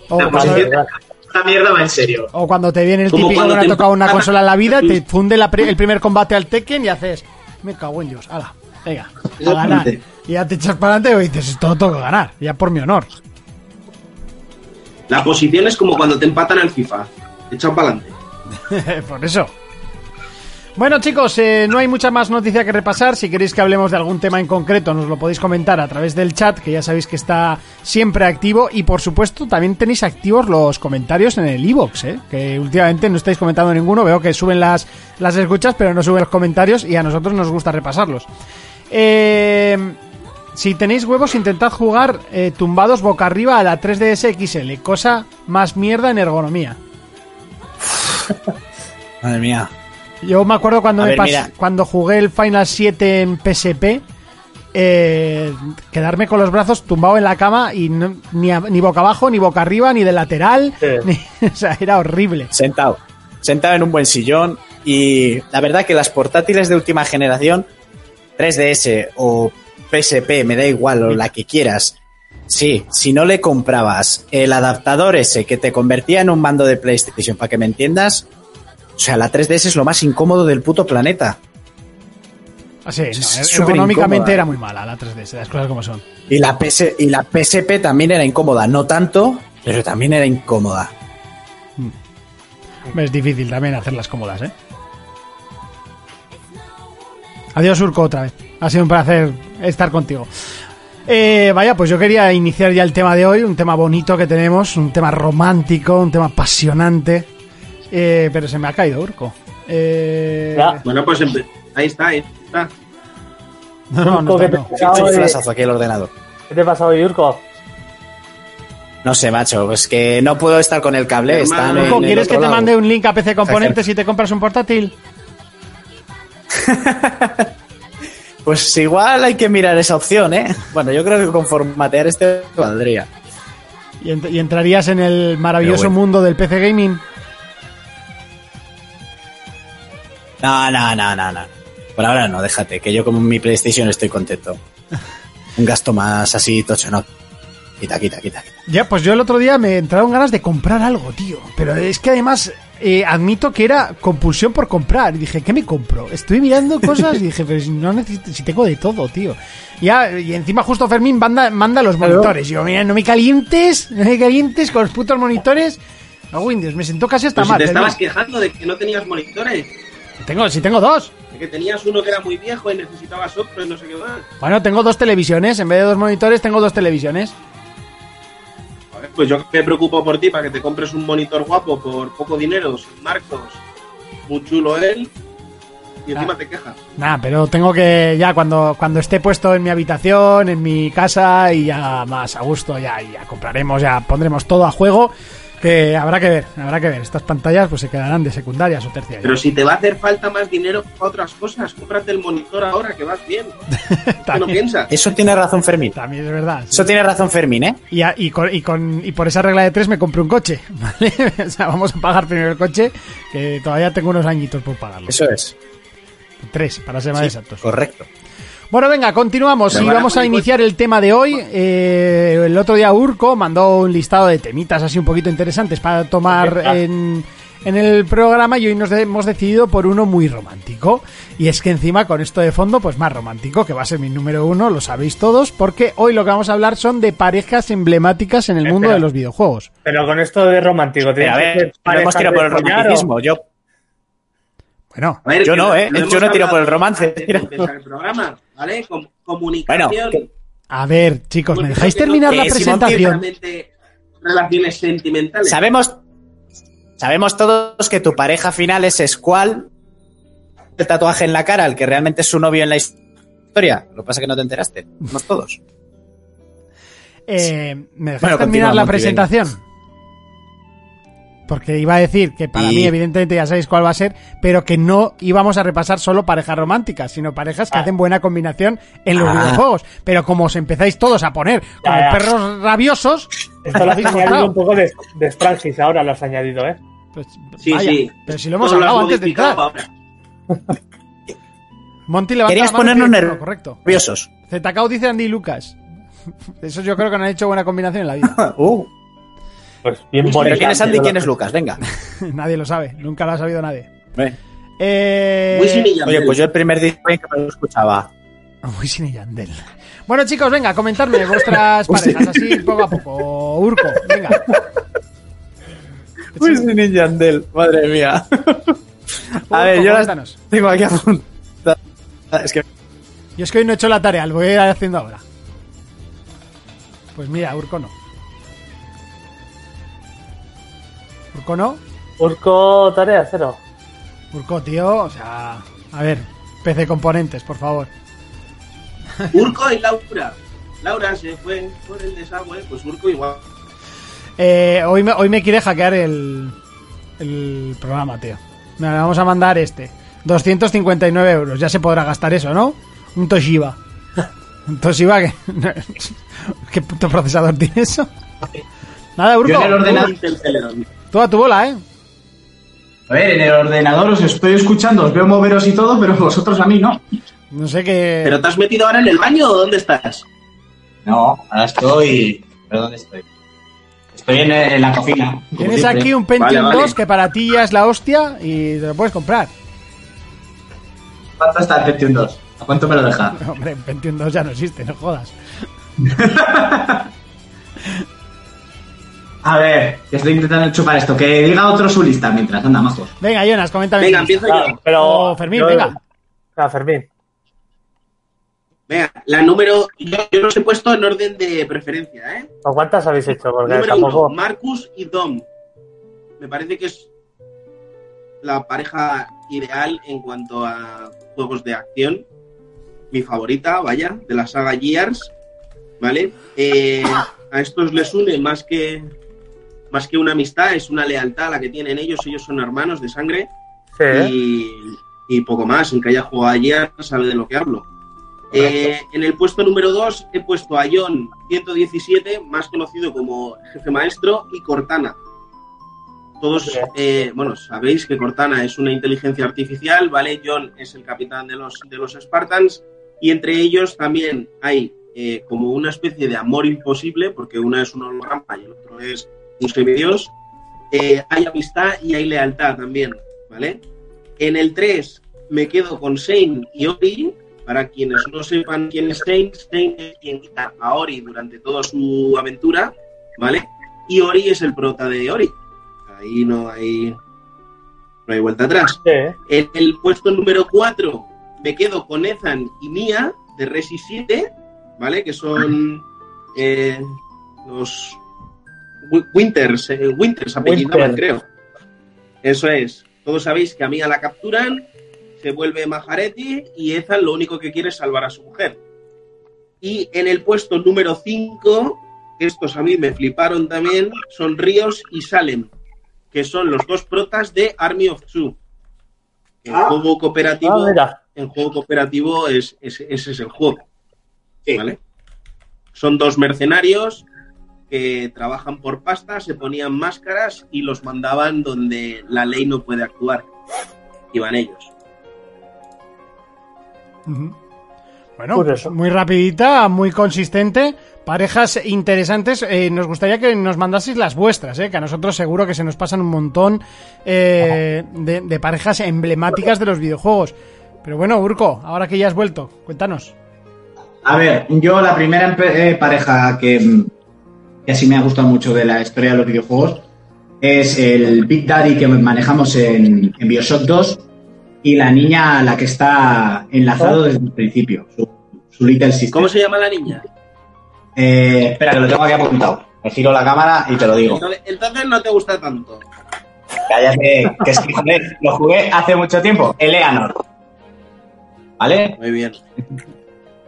E: O
I: posición- Esta mierda va en serio.
E: o cuando te viene el
H: Como
E: típico que
H: cuando
E: no ha
H: te
E: tocado una consola en la vida, te funde la pri- el primer combate al Tekken y haces, me cago en Dios, ala, venga, a ganar. Y ya te echas para adelante y dices, esto lo tengo que ganar, ya por mi honor.
H: La posición es como cuando te empatan al FIFA. Echado para adelante.
E: Por eso. Bueno chicos, eh, no hay mucha más noticia que repasar. Si queréis que hablemos de algún tema en concreto, nos lo podéis comentar a través del chat, que ya sabéis que está siempre activo. Y por supuesto, también tenéis activos los comentarios en el iBox, ¿eh? que últimamente no estáis comentando ninguno. Veo que suben las, las escuchas, pero no suben los comentarios y a nosotros nos gusta repasarlos. Eh, si tenéis huevos, intentad jugar eh, tumbados boca arriba a la 3DS XL, cosa más mierda en ergonomía.
G: Madre mía.
E: Yo me acuerdo cuando me
G: ver,
E: pas-
G: mira.
E: cuando jugué el Final 7 en PSP, eh, quedarme con los brazos tumbado en la cama y no- ni, a- ni boca abajo, ni boca arriba, ni de lateral,
F: Sí.
E: ni- o sea, era horrible.
G: Sentado. Sentado en un buen sillón. Y la verdad que las portátiles de última generación, 3DS o PSP, me da igual, o la que quieras. Sí, si no le comprabas el adaptador ese que te convertía en un mando de PlayStation, para que me entiendas, o sea, la 3DS es lo más incómodo del puto planeta.
E: Sí, no,
G: Es
E: er-
G: súper
E: ergonómicamente
G: incómoda.
E: era muy mala la 3DS, las cosas como son.
G: Y la, PS, y la PSP también era incómoda, no tanto, pero también era incómoda.
E: Es difícil también hacerlas cómodas, ¿eh? Adiós, Urco, otra vez. Ha sido un placer estar contigo. Eh, vaya, pues yo quería iniciar ya el tema de hoy, un tema bonito que tenemos, un tema romántico, un tema apasionante. Eh, pero se me ha caído, Urco. Eh.
H: Bueno, pues ahí está, ahí está.
E: no, no, no, está,
F: ¿qué
E: no.
G: aquí al ordenador.
F: ¿Qué te pasa hoy, Urco?
G: No sé, macho, pues que no puedo estar con el cable. En
E: Urco,
G: el
E: ¿quieres
G: otro
E: que te
G: lado.
E: mande un link a PC Componentes y te compras un portátil?
G: Pues igual hay que mirar esa opción, ¿eh? Bueno, yo creo que con formatear este valdría.
E: Y, ent- y entrarías en el maravilloso
G: bueno.
E: mundo del PC Gaming.
G: No, no, no, no, no. Por ahora no, déjate, que yo con mi PlayStation estoy contento. Un gasto más así, tocho, no. Quita, quita, quita. quita.
E: Ya, pues yo el otro día me entraron ganas de comprar algo, tío. Pero es que además eh, admito que era compulsión por comprar. Y dije, ¿qué me compro? Estoy mirando cosas y dije, pero si no necesito, si tengo de todo, tío. Ya, y encima justo Fermín manda, manda los monitores. Y yo, mira, no me calientes, no me calientes con los putos monitores. No, Windows, me sentó casi hasta
H: Pero si
E: mal.
H: te estabas quejando de que no tenías monitores,
E: Tengo, si tengo dos.
H: que tenías uno que era muy viejo y necesitabas otro y no sé qué más.
E: Bueno, tengo dos televisiones. En vez de dos monitores, tengo dos televisiones.
H: Pues yo me preocupo por ti para que te compres un monitor guapo por poco dinero, sin marcos, muy chulo él, y encima
E: Ah.
H: te quejas.
E: Nada, pero tengo que ya cuando, cuando esté puesto en mi habitación, en mi casa y ya más a gusto, ya, ya compraremos, ya pondremos todo a juego. Que habrá que ver, habrá que ver. Estas pantallas pues se quedarán de secundarias o terciarias.
H: Pero si te va a hacer falta más dinero para otras cosas, cómprate el monitor ahora que vas bien. ¿Qué no piensas?
G: Eso tiene razón Fermín.
E: También es verdad. sí.
G: Eso tiene razón Fermín, ¿eh?
E: Y, a- y, con, y, con- y por esa regla de tres me compré un coche, ¿vale? o sea, vamos a pagar primero el coche, que todavía tengo unos añitos por pagarlo.
G: Eso es.
E: Tres, para ser más exactos.
G: Correcto.
E: Bueno, venga, continuamos y vamos a iniciar el tema de hoy. Eh, el otro día Urco mandó un listado de temitas así un poquito interesantes para tomar en, en el programa y hoy nos de- hemos decidido por uno muy romántico. Y es que encima con esto de fondo, pues más romántico, que va a ser mi número uno, lo sabéis todos, porque hoy lo que vamos a hablar son de parejas emblemáticas en el mundo de los videojuegos.
F: Pero con esto de romántico,
G: Pero, a
F: ¿tienes que
G: ver, no hemos tirado por el
F: follar o-
G: romanticismo. Yo,
E: Bueno,
H: ver,
G: Yo no, ¿eh? Yo no tiro por el romance.
H: el programa, ¿vale? Com- comunicación.
G: Bueno,
E: a ver, chicos, ¿me dejáis
H: no-
E: terminar la presentación?
H: Relaciones sentimentales.
G: sabemos, sabemos todos que tu pareja final es Squall, el tatuaje en la cara, el que realmente es su novio en la historia. Lo que pasa es que no te enteraste. No todos.
E: Eh, ¿Me dejáis
G: Bueno,
E: terminar la presentación? Porque iba a decir que para
G: Y-
E: mí, evidentemente, ya sabéis cuál va a ser, pero que no íbamos a repasar solo parejas románticas, sino parejas que
F: Ah.
E: hacen buena combinación en los
G: Ah.
E: videojuegos. Pero como os empezáis todos a poner como perros rabiosos,
F: Esto lo has añadido un poco de, de Strangis ahora, lo has añadido, ¿eh?
E: Pues,
H: Sí,
E: vaya,
H: sí.
E: Pero si lo hemos
H: Todo lo has
E: hablado antes de entrar. Monty levanta
G: Querías
E: la mano y
G: ponernos
E: dice,
G: nerv-
E: "No, correcto.
G: Nerviosos.
E: ZKO dice Andy y Lucas. Eso yo creo que no han hecho buena combinación en la vida.
G: Uh,
F: Pues bien
G: pero
F: bonito.
G: ¿quién es Andy y quién es Lucas? Venga.
E: nadie lo sabe, nunca lo ha sabido nadie. Eh...
G: Oye, pues yo el primer día que me lo escuchaba.
E: Wisin y Yandel. Bueno, chicos, venga, comentadme vuestras parejas, así poco a poco. Urco, venga.
G: Wisin y Yandel, madre mía. A ver, yo las tengo aquí apuntadas. Es que
E: Yo es que hoy no he hecho la tarea, lo voy a ir haciendo ahora. Pues mira, Urco no. Urco no.
F: Urco tarea cero.
E: Urco, tío, o sea, a ver, PC componentes, por favor.
H: Urco y Laura. Laura se fue por el desagüe, pues Urco igual.
E: Eh, hoy, me, hoy me quiere hackear el, el programa, tío. Mira, le vamos a mandar este. 259 euros. Ya se podrá gastar eso, ¿no? Un Toshiba. Un Toshiba que... ¿Qué puto procesador tiene eso? Nada,
I: Yo
E: Urco.
I: en el ordenador,
H: Intel Celeron.
E: Tú a tu bola, ¿eh?
I: a ver, en el ordenador os estoy escuchando, os veo moveros y todo, pero vosotros a mí no.
E: No sé qué...
H: ¿Pero te has metido ahora en el baño o dónde estás?
I: No, ahora estoy. ¿Pero dónde estoy? Estoy en, en la cocina.
E: Tienes
I: siempre.
E: aquí un Pentium
H: Vale, vale.
E: 2 que para ti ya es la hostia y te lo puedes comprar.
I: ¿Cuánto está el Pentium 2?
G: ¿A cuánto me lo deja?
E: Hombre, 21 ya no existe, no jodas.
G: A ver, que estoy intentando chupar esto. Que diga otro su lista mientras, anda, majos.
E: Venga, Jonas, coméntame.
H: Venga, empiezo
F: Ah,
H: yo.
F: pero.
E: Oh, Fermín,
F: yo-
E: venga.
F: Ah, Fermín.
H: Venga, la número. Yo, yo los he puesto en orden de preferencia, ¿eh?
F: ¿O cuántas habéis hecho? Porque
H: Número
F: tampoco.
H: uno, Marcus y Dom. Me parece que es la pareja ideal en cuanto a juegos de acción. Mi favorita, vaya, de la saga Gears. ¿Vale? Eh, a estos les une más que, más que una amistad, es una lealtad la que tienen ellos. Ellos son hermanos de sangre
F: Sí,
H: y, y poco más. El que haya jugado ayer sabe de lo que hablo. Eh, en el puesto número 2 he puesto a John 117, más conocido como jefe maestro, y Cortana. Todos, eh, bueno, sabéis que Cortana es una inteligencia artificial, ¿vale? John es el capitán de los, de los Spartans, y entre ellos también hay eh, como una especie de amor imposible, porque una es un holograma y el otro es semidios. Eh, hay amistad y hay lealtad también, ¿vale? En el 3 me quedo con Shane y Ori. Para quienes no sepan quién es Shane, Shane es quien guía a Ori durante toda su aventura, ¿vale? Y Ori es el prota de Ori. Ahí no hay, no hay vuelta atrás.
F: Sí.
H: En el puesto número 4 me quedo con Ethan y Mia de Resi 7, ¿vale? Que son eh, los Winters, eh, Winters apellidaban,
F: Winter.
H: creo. Eso es. Todos sabéis que a Mia la capturan, se vuelve Majaretti y Ethan lo único que quiere es salvar a su mujer. Y en el puesto número 5, estos a mí me fliparon también, son Ríos y Salem, que son los dos protas de Army of Two. En
G: Ah.
H: juego cooperativo,
F: Ah,
H: en juego cooperativo es, es- ese es el juego.
G: Sí.
H: ¿vale? Son dos mercenarios que trabajan por pasta, se ponían máscaras y los mandaban donde la ley no puede actuar. Iban ellos.
E: Bueno,
F: Curioso.
E: pues muy rapidita, muy consistente, parejas interesantes. Eh, nos gustaría que nos mandaseis las vuestras, eh, que a nosotros seguro que se nos pasan un montón eh, de, de parejas emblemáticas de los videojuegos. Pero bueno, Urco, ahora que ya has vuelto, cuéntanos.
G: A ver, yo la primera eh, pareja que, que así me ha gustado mucho de la historia de los videojuegos es el Big Daddy que manejamos en, en Bioshock 2 y la niña a la que está enlazado desde el principio, su, su Little Sister.
H: ¿Cómo se llama la niña?
G: Eh, espera, que lo tengo aquí apuntado. Me giro la cámara y te lo digo.
H: Entonces, entonces no te gusta tanto.
G: Cállate, que es que joder, lo jugué hace mucho tiempo. Eleanor. ¿Vale?
H: Muy bien.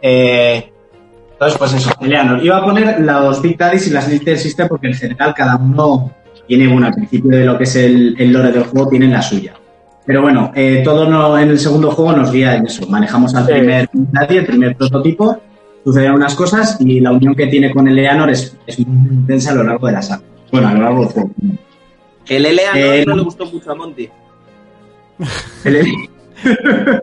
G: Eh, entonces, pues eso, Eleanor. Iba a poner los Big Daddies y las Little Sister porque en general cada uno tiene, bueno, al principio de lo que es el, el lore del juego, tienen la suya. Pero bueno, eh, todo no- en el segundo juego nos guía en eso. Manejamos al
F: Sí.
G: primer Daddy, el primer prototipo, suceden unas cosas y la unión que tiene con Eleanor es, es muy intensa a lo largo de la saga. Bueno, a lo largo del juego.
H: El Eleanor
G: Eh,
H: no le gustó mucho a Monty.
G: El-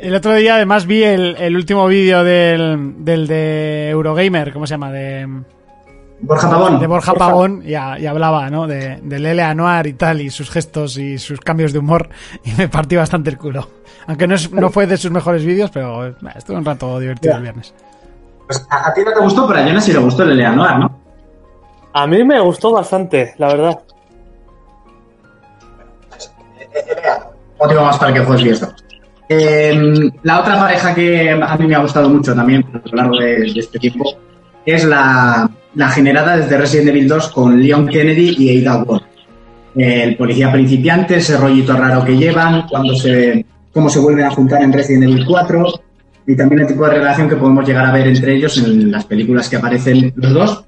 E: El otro día además vi el, el último vídeo del, del de Eurogamer, ¿cómo se llama? De,
G: Borja Pavón.
E: de Borja Pavón y, a- y hablaba, ¿no? De, del L.A. Noir y tal, y sus gestos y sus cambios de humor, y me partí bastante el culo. Aunque no, es- no fue de sus mejores vídeos, pero eh, estuvo un rato divertido el viernes.
G: Pues a, a ti no te gustó, pero a Jonas sí le gustó el Eleanor, ¿no?
F: A mí me gustó bastante, la verdad.
G: motivo más para que juegues bien esto. Eh, la otra pareja que a mí me ha gustado mucho también a lo largo de, este tiempo es la, generada desde Resident Evil 2 con Leon Kennedy y Ada Ward. El policía principiante, ese rollito raro que llevan, cuando se, cómo se vuelven a juntar en Resident Evil 4 y también el tipo de relación que podemos llegar a ver entre ellos en las películas que aparecen los dos.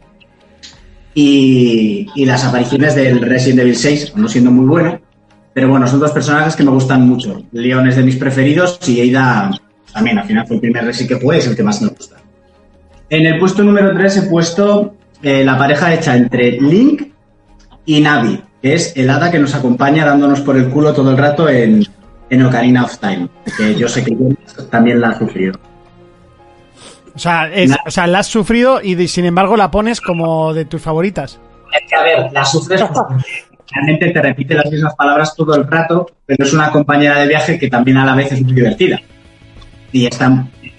G: Y, y las apariciones del Resident Evil 6, no siendo muy bueno, pero bueno, son dos personajes que me gustan mucho. Leon es de mis preferidos y Ada también, al final fue el primer Resi que jugué, es el que más me gusta. En el puesto número 3 he puesto eh, la pareja hecha entre Link y Navi, que es el hada que nos acompaña dándonos por el culo todo el rato en, en Ocarina of Time, que yo sé que yo también la ha sufrido.
E: O sea, es- o sea, la has sufrido y de- sin embargo la pones como de tus favoritas.
G: Es que, a ver, la sufres porque realmente te repite las mismas palabras todo el rato, pero es una compañera de viaje que también a la vez es muy divertida. y está,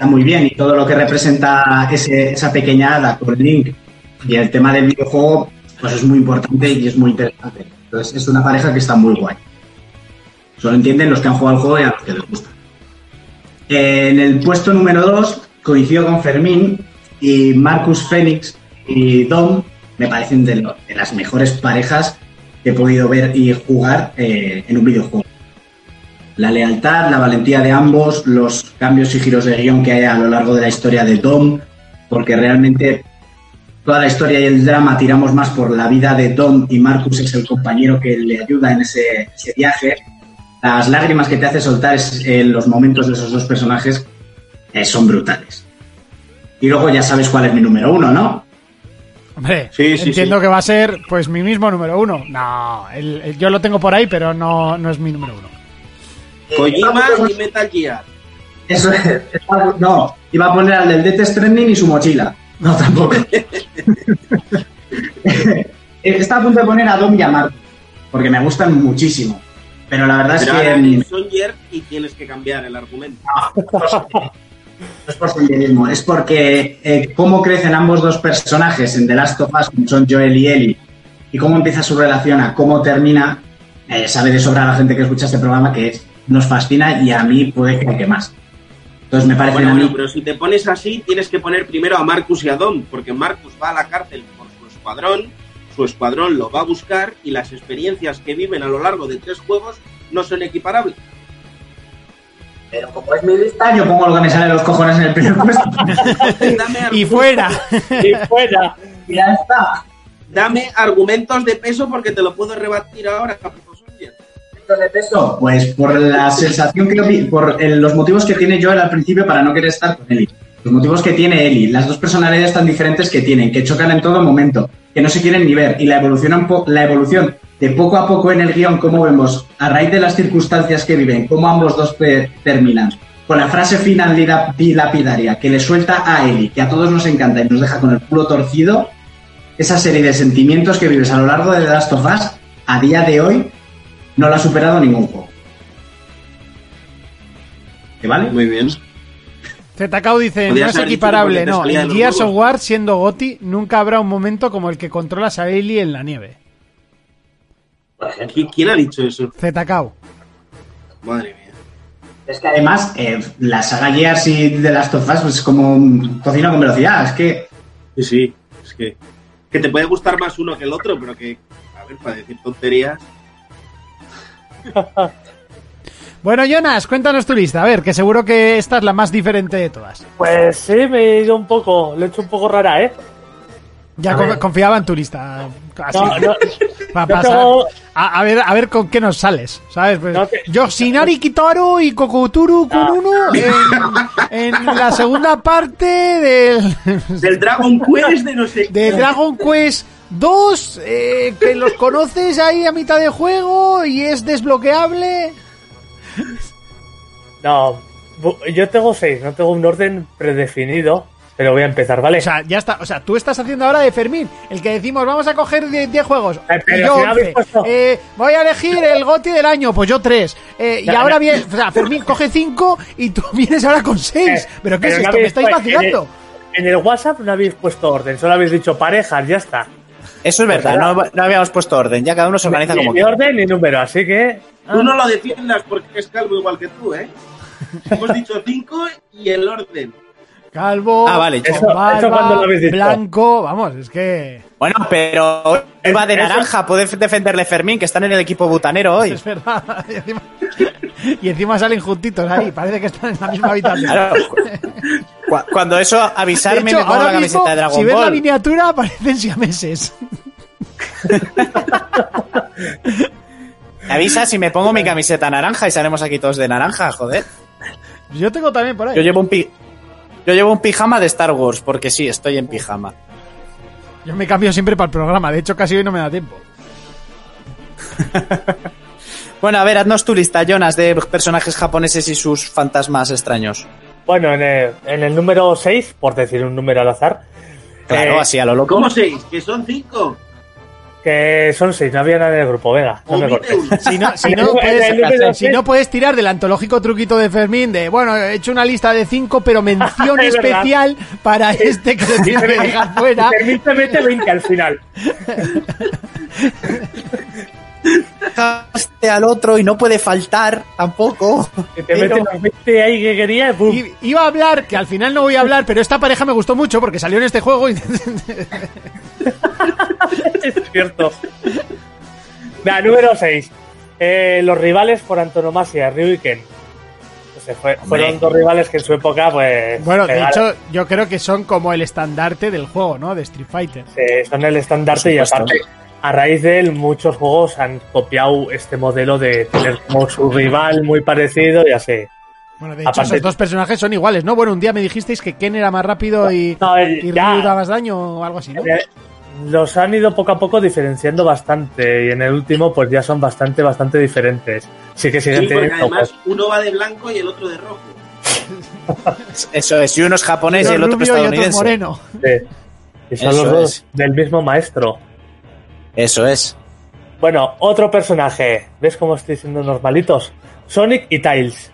G: muy bien. Y todo lo que representa ese- esa pequeña hada con Link y el tema del videojuego, pues es muy importante y es muy interesante. Entonces, es una pareja que está muy guay. Solo entienden los que han jugado al juego y a los que les gusta. En el puesto número 2 coincido con Fermín y Marcus Phoenix y Dom me parecen de las mejores parejas he podido ver y jugar eh, en un videojuego. La lealtad, la valentía de ambos, los cambios y giros de guion que hay a lo largo de la historia de Dom, porque realmente toda la historia y el drama tiramos más por la vida de Dom y Marcus es el compañero que le ayuda en ese, viaje. Las lágrimas que te hace soltar es- en los momentos de esos dos personajes eh, son brutales. Y luego ya sabes cuál es mi número uno, ¿no?
E: Hombre,
H: Sí, sí,
E: entiendo
H: sí.
E: que va a ser pues mi mismo número uno. No, el- el- yo lo tengo por ahí, pero no, no es mi número uno.
H: Kojima y Metal Gear.
G: Eso es. No, iba a poner al del Death Stranding y su mochila. No, tampoco. Está a punto de poner a Dom y a Marcus, porque me gustan muchísimo. Pero la verdad
H: Pero
G: es que
H: es Sonyer y tienes que cambiar el argumento.
G: no es por senderismo, es porque eh, cómo crecen ambos dos personajes en The Last of Us, como son Joel y Ellie, y cómo empieza su relación a cómo termina, eh, sabe de sobra la gente que escucha este programa que es- nos fascina y a mí puede que, que más. Entonces me
H: Bueno,
G: mí
H: bueno, pero si te pones así, tienes que poner primero a Marcus y a Dom, porque Marcus va a la cárcel por su escuadrón, su escuadrón lo va a buscar y las experiencias que viven a lo largo de tres juegos no son equiparables.
G: Pero como es mi lista, yo pongo lo que me sale de los cojones en el primer puesto.
E: Y fuera.
F: Y fuera.
G: y ya está.
H: dame argumentos de peso porque te lo puedo rebatir ahora,
G: de peso? Pues por la sensación que por el- los motivos que tiene Joel al principio para no querer estar con Ellie. Los motivos que tiene Ellie, las dos personalidades tan diferentes que tienen, que chocan en todo momento, que no se quieren ni ver, y la evolución, la evolución de poco a poco en el guion, cómo vemos, a raíz de las circunstancias que viven, cómo ambos dos terminan, con la frase final dila- dilapidaria que le suelta a Ellie, que a todos nos encanta y nos deja con el culo torcido, esa serie de sentimientos que vives a lo largo de The Last of Us, a día de hoy, no la ha superado ningún juego. ¿Te vale?
H: Muy bien.
E: ZKO dice, no es equiparable, no.
H: de
E: En Gears of. War, siendo Goti, nunca habrá un momento como el que controlas a Ellie en la nieve.
H: ¿Qui- ¿Quién ha dicho eso?
E: ZKO.
H: Madre mía.
G: Es que además, eh, la saga Gears y The Last of Us pues, es como un cocina con velocidad. Es que
H: Sí, sí. Es que, que te puede gustar más uno que el otro, pero que, a ver, para decir tonterías.
E: Bueno, Jonas, cuéntanos tu lista. A ver, que seguro que esta es la más diferente de todas.
F: Pues sí, me he ido un poco, lo he hecho un poco rara, ¿eh?
E: Ya con- confiaba en tu lista. Así.
F: No, no,
E: Pa-
F: tengo-
E: a, a ver, a ver con qué nos sales, ¿sabes? Pues,
F: No te-
E: Yoshinari Kitaro y Kokoturu
F: No.
E: Kununu en, en la segunda parte del,
H: Del Dragon Quest de no sé
E: de Dragon Quest 2, eh, que los conoces ahí a mitad de juego y es desbloqueable.
F: no, yo tengo seis, no tengo un orden predefinido, pero voy a empezar, ¿vale?
E: O sea, ya está. O sea, tú estás haciendo ahora de Fermín, el que decimos, vamos a coger 10 juegos.
F: Eh, pero
E: y yo
F: si no habéis
E: 11.
F: puesto-
E: Eh, voy a elegir el GOTI del año, pues yo 3. y
F: No,
E: ahora
F: no.
E: viene, o sea, Fermín coge 5 y tú vienes ahora con 6.
F: Eh,
E: ¿Pero qué es
F: no
E: esto? ¿Me estáis vacilando?
F: En el, en el WhatsApp no habéis puesto orden, solo habéis dicho parejas, ya está.
J: Eso es verdad, no, no habíamos puesto orden, ya cada uno se organiza
F: Ni,
J: como
F: ni
J: quiere.
F: orden ni número, así que...
H: Tú no lo defiendas porque es calvo igual que tú, ¿eh? Hemos dicho cinco y el orden.
E: Calvo,
J: Ah, vale.
E: con
F: Eso-
E: barba,
F: eso cuando lo habéis dicho.
E: blanco, vamos, es que
J: Bueno, pero hoy va de naranja, puede defenderle Fermín, que están en el equipo butanero hoy.
E: es verdad. Y encima, y encima salen juntitos ahí, parece que están en la misma habitación.
J: Claro. Cu- Cuando eso, avisarme,
E: hecho,
J: me pongo la
E: mismo,
J: camiseta de Dragon
E: si ves la
J: Ball.
E: miniatura, parecen siameses.
J: Me avisas y me pongo mi camiseta naranja y salimos aquí todos de naranja, joder.
E: Yo tengo también por ahí.
J: Yo llevo un pi- Yo llevo un pijama de Star Wars, porque sí, estoy en pijama.
E: Yo me cambio siempre para el programa, de hecho casi hoy no me da tiempo.
J: Bueno, a ver, haznos tu lista, Jonas, de personajes japoneses y sus fantasmas extraños.
F: Bueno, en el, en el número 6, por decir un número al azar,
J: Claro,
F: Eh,
J: así a lo loco.
H: ¿Cómo seis? Que son cinco.
F: Que son seis, no había nadie del grupo, venga, no me cortes.
E: Si no, si, puedes, si
F: seis.
E: no puedes tirar del antológico truquito de Fermín de, bueno, he hecho una lista de cinco, pero mención
F: Es verdad.
E: especial para este que se tiene que dejar fuera.
F: Fermín te mete 20 al final.
G: Al otro y no puede faltar tampoco.
F: Que te
G: Pero-
F: mete los 20 ahí que quería y
E: Iba a hablar, que al final no voy a hablar, pero esta pareja me gustó mucho porque salió en este juego y...
F: es cierto. Venga, número 6. los rivales por antonomasia, Ryu y Ken. Fue- fueron dos rivales que en su época, pues.
E: Bueno, de hecho, yo creo que son como el estandarte del juego, ¿no? De Street Fighter.
F: Sí, son el estandarte y aparte, a raíz de él, muchos juegos han copiado este modelo de tener como su rival muy parecido y así.
E: Bueno, de hecho,
F: Aparte-
E: esos dos personajes son iguales, ¿no? Bueno, un día me dijisteis que Ken era más rápido y,
F: No, eh,
E: y
F: ya.
E: Ryu daba más daño o algo así, ¿no?
F: Eh, Los han ido poco a poco diferenciando bastante y en el último pues ya son bastante, bastante diferentes. Sí que siguen
H: Sí,
F: teniendo...
H: además uno va de blanco y el otro de rojo.
G: Eso es, y uno es japonés y el otro
E: rubio y otro
G: estadounidense.
E: moreno.
F: Sí. Y son
G: Eso
F: los dos
G: es.
F: del mismo maestro.
G: Eso es.
F: Bueno, otro personaje. ¿Ves cómo estoy siendo normalitos? Sonic y Tails.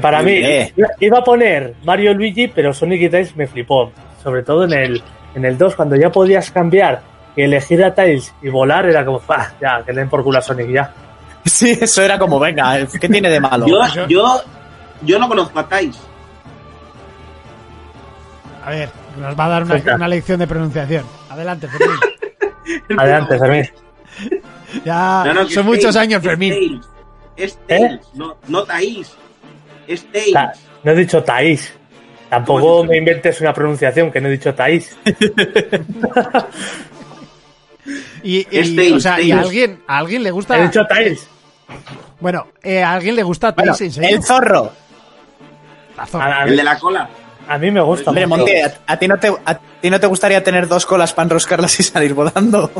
F: Para mí,
G: Eh.
F: iba a poner Mario y Luigi, pero Sonic y Tails me flipó. Sobre todo en el, en el 2, cuando ya podías cambiar y elegir a Tails y volar, era como, "Pah, ya, que le den por culo a Sonic ya.
G: Sí, eso era como, venga, ¿qué tiene de malo?
H: Yo, yo, yo no conozco a Tais.
E: A ver, nos va a dar una, una lección de pronunciación. Adelante, Fermín.
F: Adelante, Fermín.
E: Ya
H: No, no,
E: son muchos
H: Tails,
E: años, Fermín.
H: Es Tails, no, no Tais. Es Tails.
F: Ta- No he dicho Taís. Tampoco me inventes una pronunciación que no he dicho Taís.
E: Y, y-
H: Tails,
E: o sea, ¿y a alguien, a alguien le gusta?
F: He dicho Tails.
E: Bueno, eh, ¿a alguien le gusta
G: Bueno,
E: serio?
G: el zorro.
E: La zorra.
H: El de la cola.
F: A mí me gusta.
G: Hombre. Monty, ¿a, a ti no te, a ti no te gustaría tener dos colas para enroscarlas y salir volando?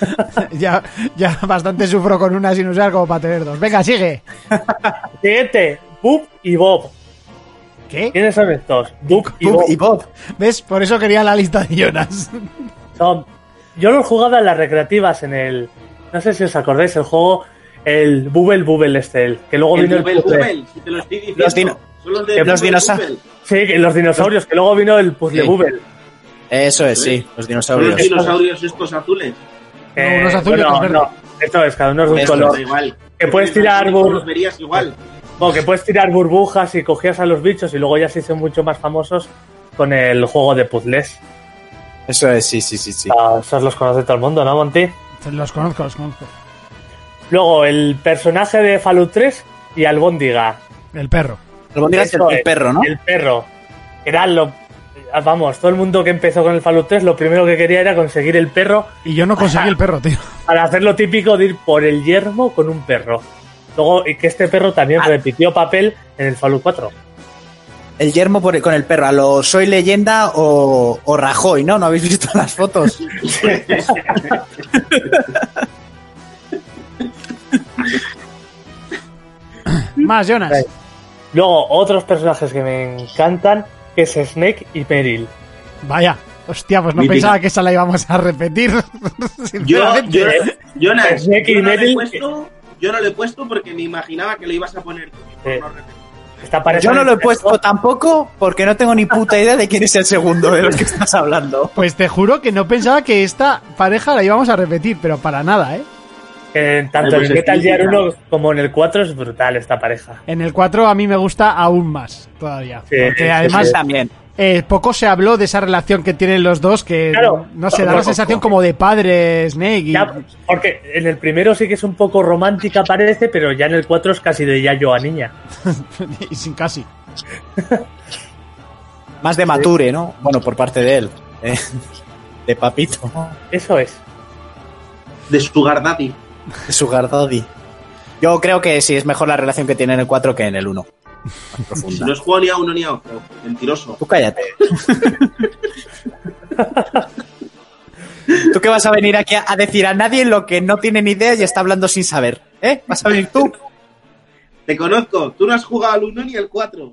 E: ya, ya bastante sufro con una sin usar como para tener dos. Venga, sigue.
F: Siguiente, Boop y Bob.
E: ¿Qué?
F: ¿Quiénes son estos? Y Bob.
G: y Bob.
E: ¿Ves? Por eso quería la lista de Jonas.
F: Son- yo los jugaba en las recreativas en el. No sé si os acordáis, el juego. El Bubble Bubble este, el, que luego
H: El
F: vino
H: Bubble
F: el.
H: Bubble, si te lo estoy diciendo.
G: Los dino-
H: Son los de
G: los
H: Bubble
G: dinosa-
H: Bubble.
F: Sí, que los dinosaurios, que luego vino el puzzle
G: Sí.
F: Bubble.
G: Eso es, sí, los
H: Son los
G: dinosaurios.
H: dinosaurios estos azules.
F: Eh,
E: unos azules,
F: bueno, no, esto es, cada uno es de un
G: Esto
F: color.
H: Igual.
F: Que puedes tirar
H: Los verías igual.
F: Bueno, que puedes tirar burbujas y cogías a los bichos y luego ya se hizo mucho más famosos con el juego de puzzles.
G: Eso es, sí, sí, sí, sí.
F: Ah, esos los conoce todo el mundo, ¿no, Monty?
E: Los conozco, los conozco.
F: Luego, el personaje de Fallout 3 y Albóndiga.
E: El perro.
G: Albóndigas, el, perro, ¿no?
F: El perro. Era lo. Vamos, todo el mundo que empezó con el Fallout 3 lo primero que quería era conseguir el perro
E: Y yo no conseguí el perro, tío.
F: para hacer lo típico de ir por el yermo con un perro. Luego, y que este perro también
G: Ah.
F: repitió papel en el Fallout 4.
G: El yermo por- con el perro. A lo Soy Leyenda o, o Rajoy, ¿no? ¿No habéis visto las fotos?
E: Más, Jonas.
F: Luego, otros personajes que me encantan, que es Snake y Meryl.
E: Vaya. Hostia, pues no
H: Mítica.
E: pensaba que esa la íbamos a repetir.
H: Yo,
E: Sinceramente.
H: yo, Jonas,
F: Snake y
H: no, le he puesto, yo no lo he puesto porque me imaginaba que lo ibas a poner tú. no
G: Yo no lo he puesto tampoco porque no tengo ni puta idea de quién es el segundo de los que estás hablando.
E: Pues te juro que no pensaba que esta pareja la íbamos a repetir, pero para nada, ¿eh?
F: Que tanto en
H: es
F: Metal Gear
H: mítica.
F: 1 como en el 4 es brutal esta pareja.
E: En el 4 a mí me gusta aún más todavía.
F: Sí,
E: porque además
F: sí.
G: También.
E: eh, poco se habló de esa relación que tienen los dos, que
F: Claro.
E: no sé, da la
F: Poco.
E: sensación como de padre Snake. Y,
F: Ya, porque en el primero sí que es un poco romántica parece, pero ya en el 4 es casi de Yayo a niña.
E: y sin casi.
G: Más de Mature, ¿no? Bueno, por parte de él. eh, de Papito.
F: Eso es.
H: De Sugar Daddy.
G: Sugar Daddy. Yo creo que sí es mejor la relación que tiene en el 4 que en el 1. Más
H: Si no es jugado ni a uno ni a otro. Mentiroso.
G: Tú cállate. ¿Tú qué vas a venir aquí a, a decir a nadie lo que no tiene ni idea y está hablando sin saber? ¿Eh? ¿Vas a venir tú?
H: Te conozco. Tú no has jugado al 1 ni al 4.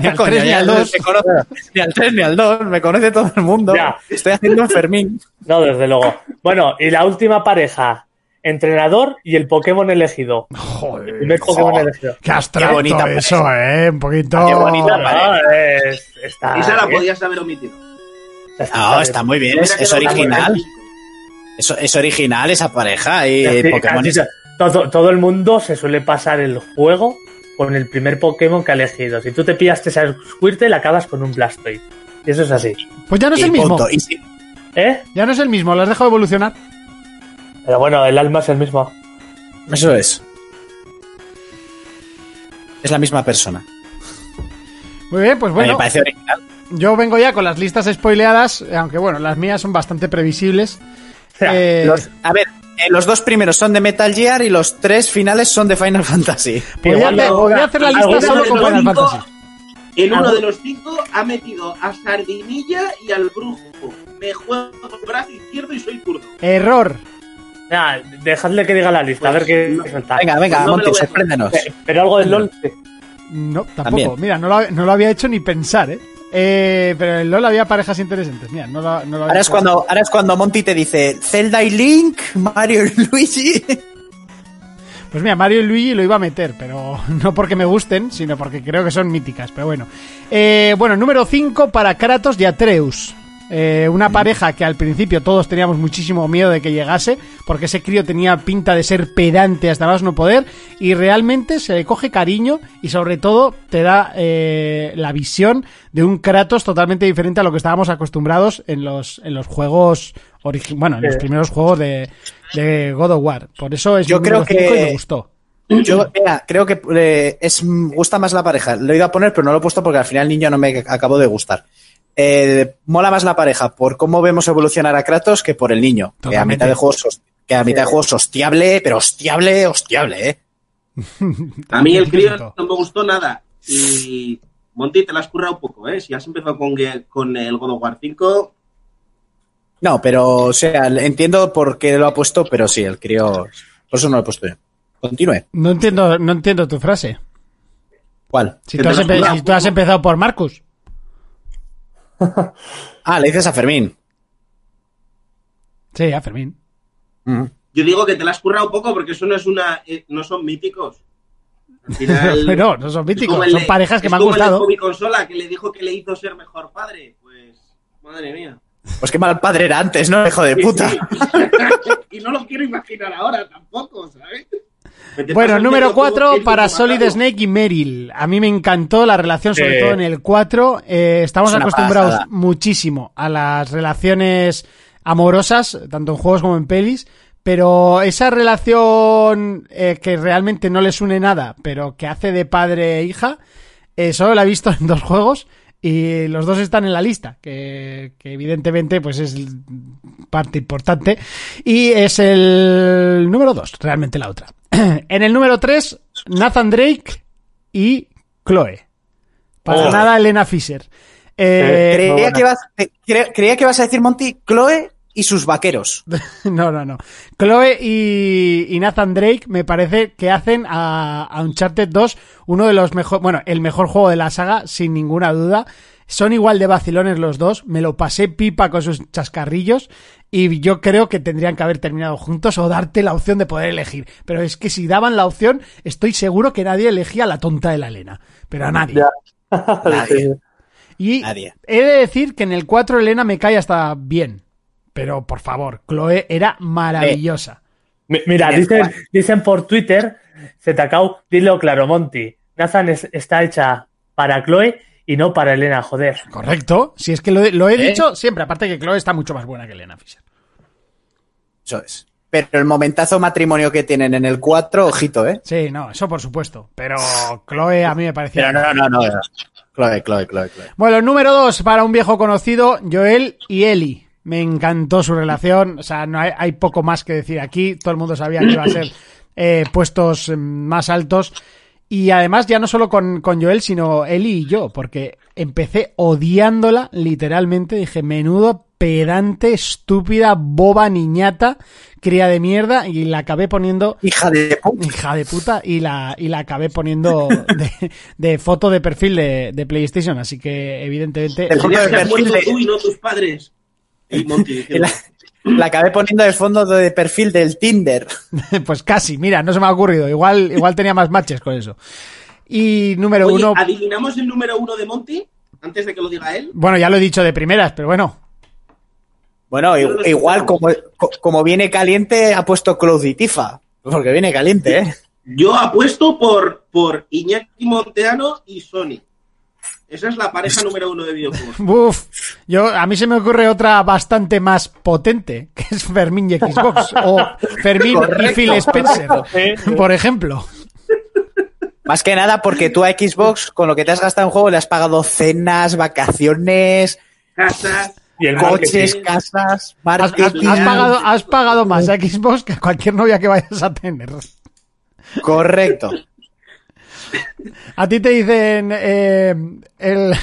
E: Ni al
G: Coño,
E: 3 ni al 2.
G: me conoce- ni al 3 ni al 2, me conoce todo el mundo.
F: Ya.
G: Estoy haciendo un Fermín.
F: No, desde luego. Bueno, y la última pareja, entrenador y el Pokémon elegido. El
E: Joder,
F: primer Pokémon elegido.
E: qué abstracto
G: bonita
E: eso, eh. Un poquito.
G: Qué bonita
F: No, es- está
H: Esa la podías haber omitido.
G: No, está muy bien, es, original. Es, es original esa pareja y
F: Sí,
G: Pokémon
F: todo, todo el mundo se suele pasar el juego con el primer Pokémon que ha elegido. Si tú te pillaste a Squirtle, acabas con un Blastoise. Y eso es así.
E: Pues ya no es
G: y
E: el mismo.
G: punto. Y si-
F: ¿Eh?
E: Ya no es el mismo, lo has dejado evolucionar.
F: Pero bueno, el alma es el mismo.
G: Eso es. Es la misma persona.
E: Muy bien, pues
G: A
E: bueno.
G: me parece original.
E: Yo vengo ya con las listas spoileadas, aunque bueno, las mías son bastante previsibles.
F: sea,
E: Eh,
G: Los- a ver, eh, los dos primeros son de Metal Gear y los tres finales son de Final Fantasy.
E: hacer,
F: no-
E: podría hacer la lista solo con Final
H: cinco-
E: Fantasy.
H: En uno de los cinco ha metido a Sardinilla y al Brujo. Me juego el brazo izquierdo y soy zurdo.
E: Error.
F: Nada, dejadle que diga la lista, a ver qué
H: no.
F: suelta.
G: Venga, venga,
H: No me
G: Monty, sorpréndenos.
F: Eh, Pero algo del LOL.
E: No, tampoco.
G: También.
E: Mira, no lo, no lo había hecho ni pensar, ¿eh? Eh, pero en LOL había parejas interesantes. Mira, no lo, no lo había
G: Ahora es, cuando, ahora es cuando Monty te dice Zelda y Link, Mario y Luigi.
E: Pues mira, Mario y Luigi lo iba a meter, pero no porque me gusten, sino porque creo que son míticas. Pero bueno. Eh, bueno, número 5 para Kratos y Atreus. Eh, una pareja que al principio todos teníamos muchísimo miedo de que llegase, porque ese crío tenía pinta de ser pedante hasta más no poder, y realmente se le coge cariño y sobre todo te da eh, la visión de un Kratos totalmente diferente a lo que estábamos acostumbrados en los, en los juegos, bueno, en los primeros juegos de, de God of War. Por eso es
G: Yo creo que-
E: y me gustó.
G: Yo, mira, creo que eh, es, gusta más la pareja. Lo iba a poner, pero no lo he puesto porque al final el niño no me acabó de gustar. Eh, mola más la pareja por cómo vemos evolucionar a Kratos que por el niño. Que a mitad de juego es, que a mitad de juego hostiable, pero hostiable, hostiable, eh.
H: A mí el crío no me gustó nada. Y Monty, te la has currado un poco, ¿eh? Si has empezado con, con el God of War 5,
G: No, pero, o sea, entiendo por qué lo ha puesto, pero sí, el crío. Por eso no lo he puesto yo. Continúe.
E: No entiendo, no entiendo tu frase.
G: ¿Cuál?
E: Si tú, has, empe- si tú empezado por Marcus.
G: Ah, le dices a Fermín.
E: Sí, a Fermín.
G: Mm.
H: yo digo que te la has currado un poco porque eso no es una. eh, no son míticos. Al final.
E: Pero no son míticos, son
H: de-
E: parejas que me han gustado.
H: Hobby Consola que le dijo que le hizo ser mejor padre. Pues. Madre mía.
G: Pues qué mal padre era antes, ¿no? Hijo de
H: Sí,
G: puta.
H: sí. y no lo quiero imaginar ahora tampoco, ¿sabes?
E: Bueno, número
H: medio juego
E: 4
H: queriendo
E: para Solid. Snake y Meryl. A mí me encantó la relación, sobre todo en el 4. Eh, estamos
G: Es
E: acostumbrados
G: pasada.
E: muchísimo a las relaciones amorosas, tanto en juegos como en pelis. Pero esa relación eh, que realmente no les une nada, pero que hace de padre e hija, eh, solo la he visto en dos juegos y los dos están en la lista, que, que evidentemente pues es parte importante. Y es el número 2, realmente la otra. en el número 3, Nathan Drake y Chloe. Para
F: Oh.
E: nada Elena Fisher. Eh,
F: Muy
G: Creía
F: buena.
G: que, ibas, eh, cre- creía que ibas a decir, Monty, Chloe y sus vaqueros.
E: No, no, no. Chloe y, y Nathan Drake me parece que hacen a, a Uncharted 2 uno de los mejores, bueno, el mejor juego de la saga, sin ninguna duda. Son igual de vacilones los dos. Me lo pasé pipa con sus chascarrillos. Y yo creo que tendrían que haber terminado juntos o darte la opción de poder elegir. Pero es que si daban la opción, estoy seguro que nadie elegía a la tonta de la Elena. Pero a nadie. Y
G: Nadie.
E: he de decir que en el 4 Elena me cae hasta bien. Pero por favor, Chloe era maravillosa.
F: Mi- Mira, dicen, dicen por Twitter, Zetacao, dilo claro, Monty. Nathan es- está hecha para Chloe y no para Elena, joder.
E: Correcto. Si es que lo, he- lo he
G: ¿Eh?
E: dicho siempre, aparte que Chloe está mucho más buena que Elena Fisher.
G: Eso es. Pero el momentazo matrimonio que tienen en el 4, ojito, ¿eh?
E: Sí, no, eso por supuesto. Pero Chloe a mí me parecía.
G: Pero no, no, no. Chloe, Chloe, Chloe, Chloe.
E: Bueno, número dos para un viejo conocido, Joel y Ellie. Me encantó su relación. O sea, no hay, hay poco más que decir aquí. Todo el mundo sabía que iba a ser eh, puestos más altos. Y además, ya no solo con, con Joel, sino Ellie y yo, porque empecé odiándola literalmente. Dije, menudo pedante, estúpida, boba, niñata, cría de mierda y la acabé poniendo
G: Hija de puta.
E: hija de puta y la, y la acabé poniendo de, de foto de perfil de, de PlayStation, así que evidentemente
G: foto
H: Tenías
G: de perfil de-
H: tú y no tus padres. Y Monty
G: La, acabé poniendo de fondo de perfil del Tinder.
E: pues casi, mira, no se me ha ocurrido, igual, igual tenía más matches con eso. Y número
H: Oye,
E: uno,
H: ¿adivinamos el número uno de Monty? Antes de que lo diga él.
E: bueno, ya lo he dicho de primeras, pero bueno,
G: Bueno,
H: no
G: igual como, co- como viene caliente, ha puesto Cloud y Tifa. Porque viene caliente, ¿eh?
H: Yo apuesto por, por Iñaki Monteano y Sony. Esa es la pareja número uno de videojuegos.
E: Uf, yo, a mí se me ocurre otra bastante más potente, que es Fermín y Xbox, o Fermín y. Phil Spencer, por ejemplo.
G: Más que nada porque tú a Xbox, con lo que te has gastado en juego, le has pagado cenas, vacaciones,
H: Casas.
F: Y el
G: coches,
F: marketing.
G: casas,
E: Has, has pagado, has pagado más a Xbox que a cualquier novia que vayas a tener.
G: Correcto.
E: A ti te dicen eh, el...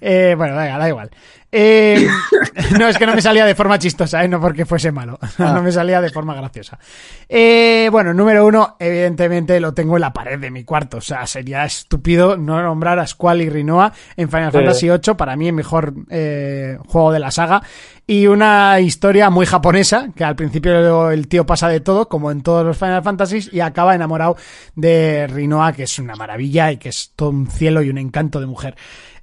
E: Eh, bueno, venga, da igual. Eh, no, es que no me salía de forma chistosa, ¿eh? no porque fuese malo. No me salía de forma graciosa. Eh, bueno, número uno, evidentemente lo tengo en la pared de mi cuarto. O sea, sería estúpido no nombrar a Squall y Rinoa en Final. Fantasy VIII. Para mí, el mejor juego de la saga. Y una historia muy japonesa, que al principio el tío pasa de todo, como en todos los Final Fantasies, y acaba enamorado de Rinoa, que es una maravilla y que es todo un cielo y un encanto de mujer.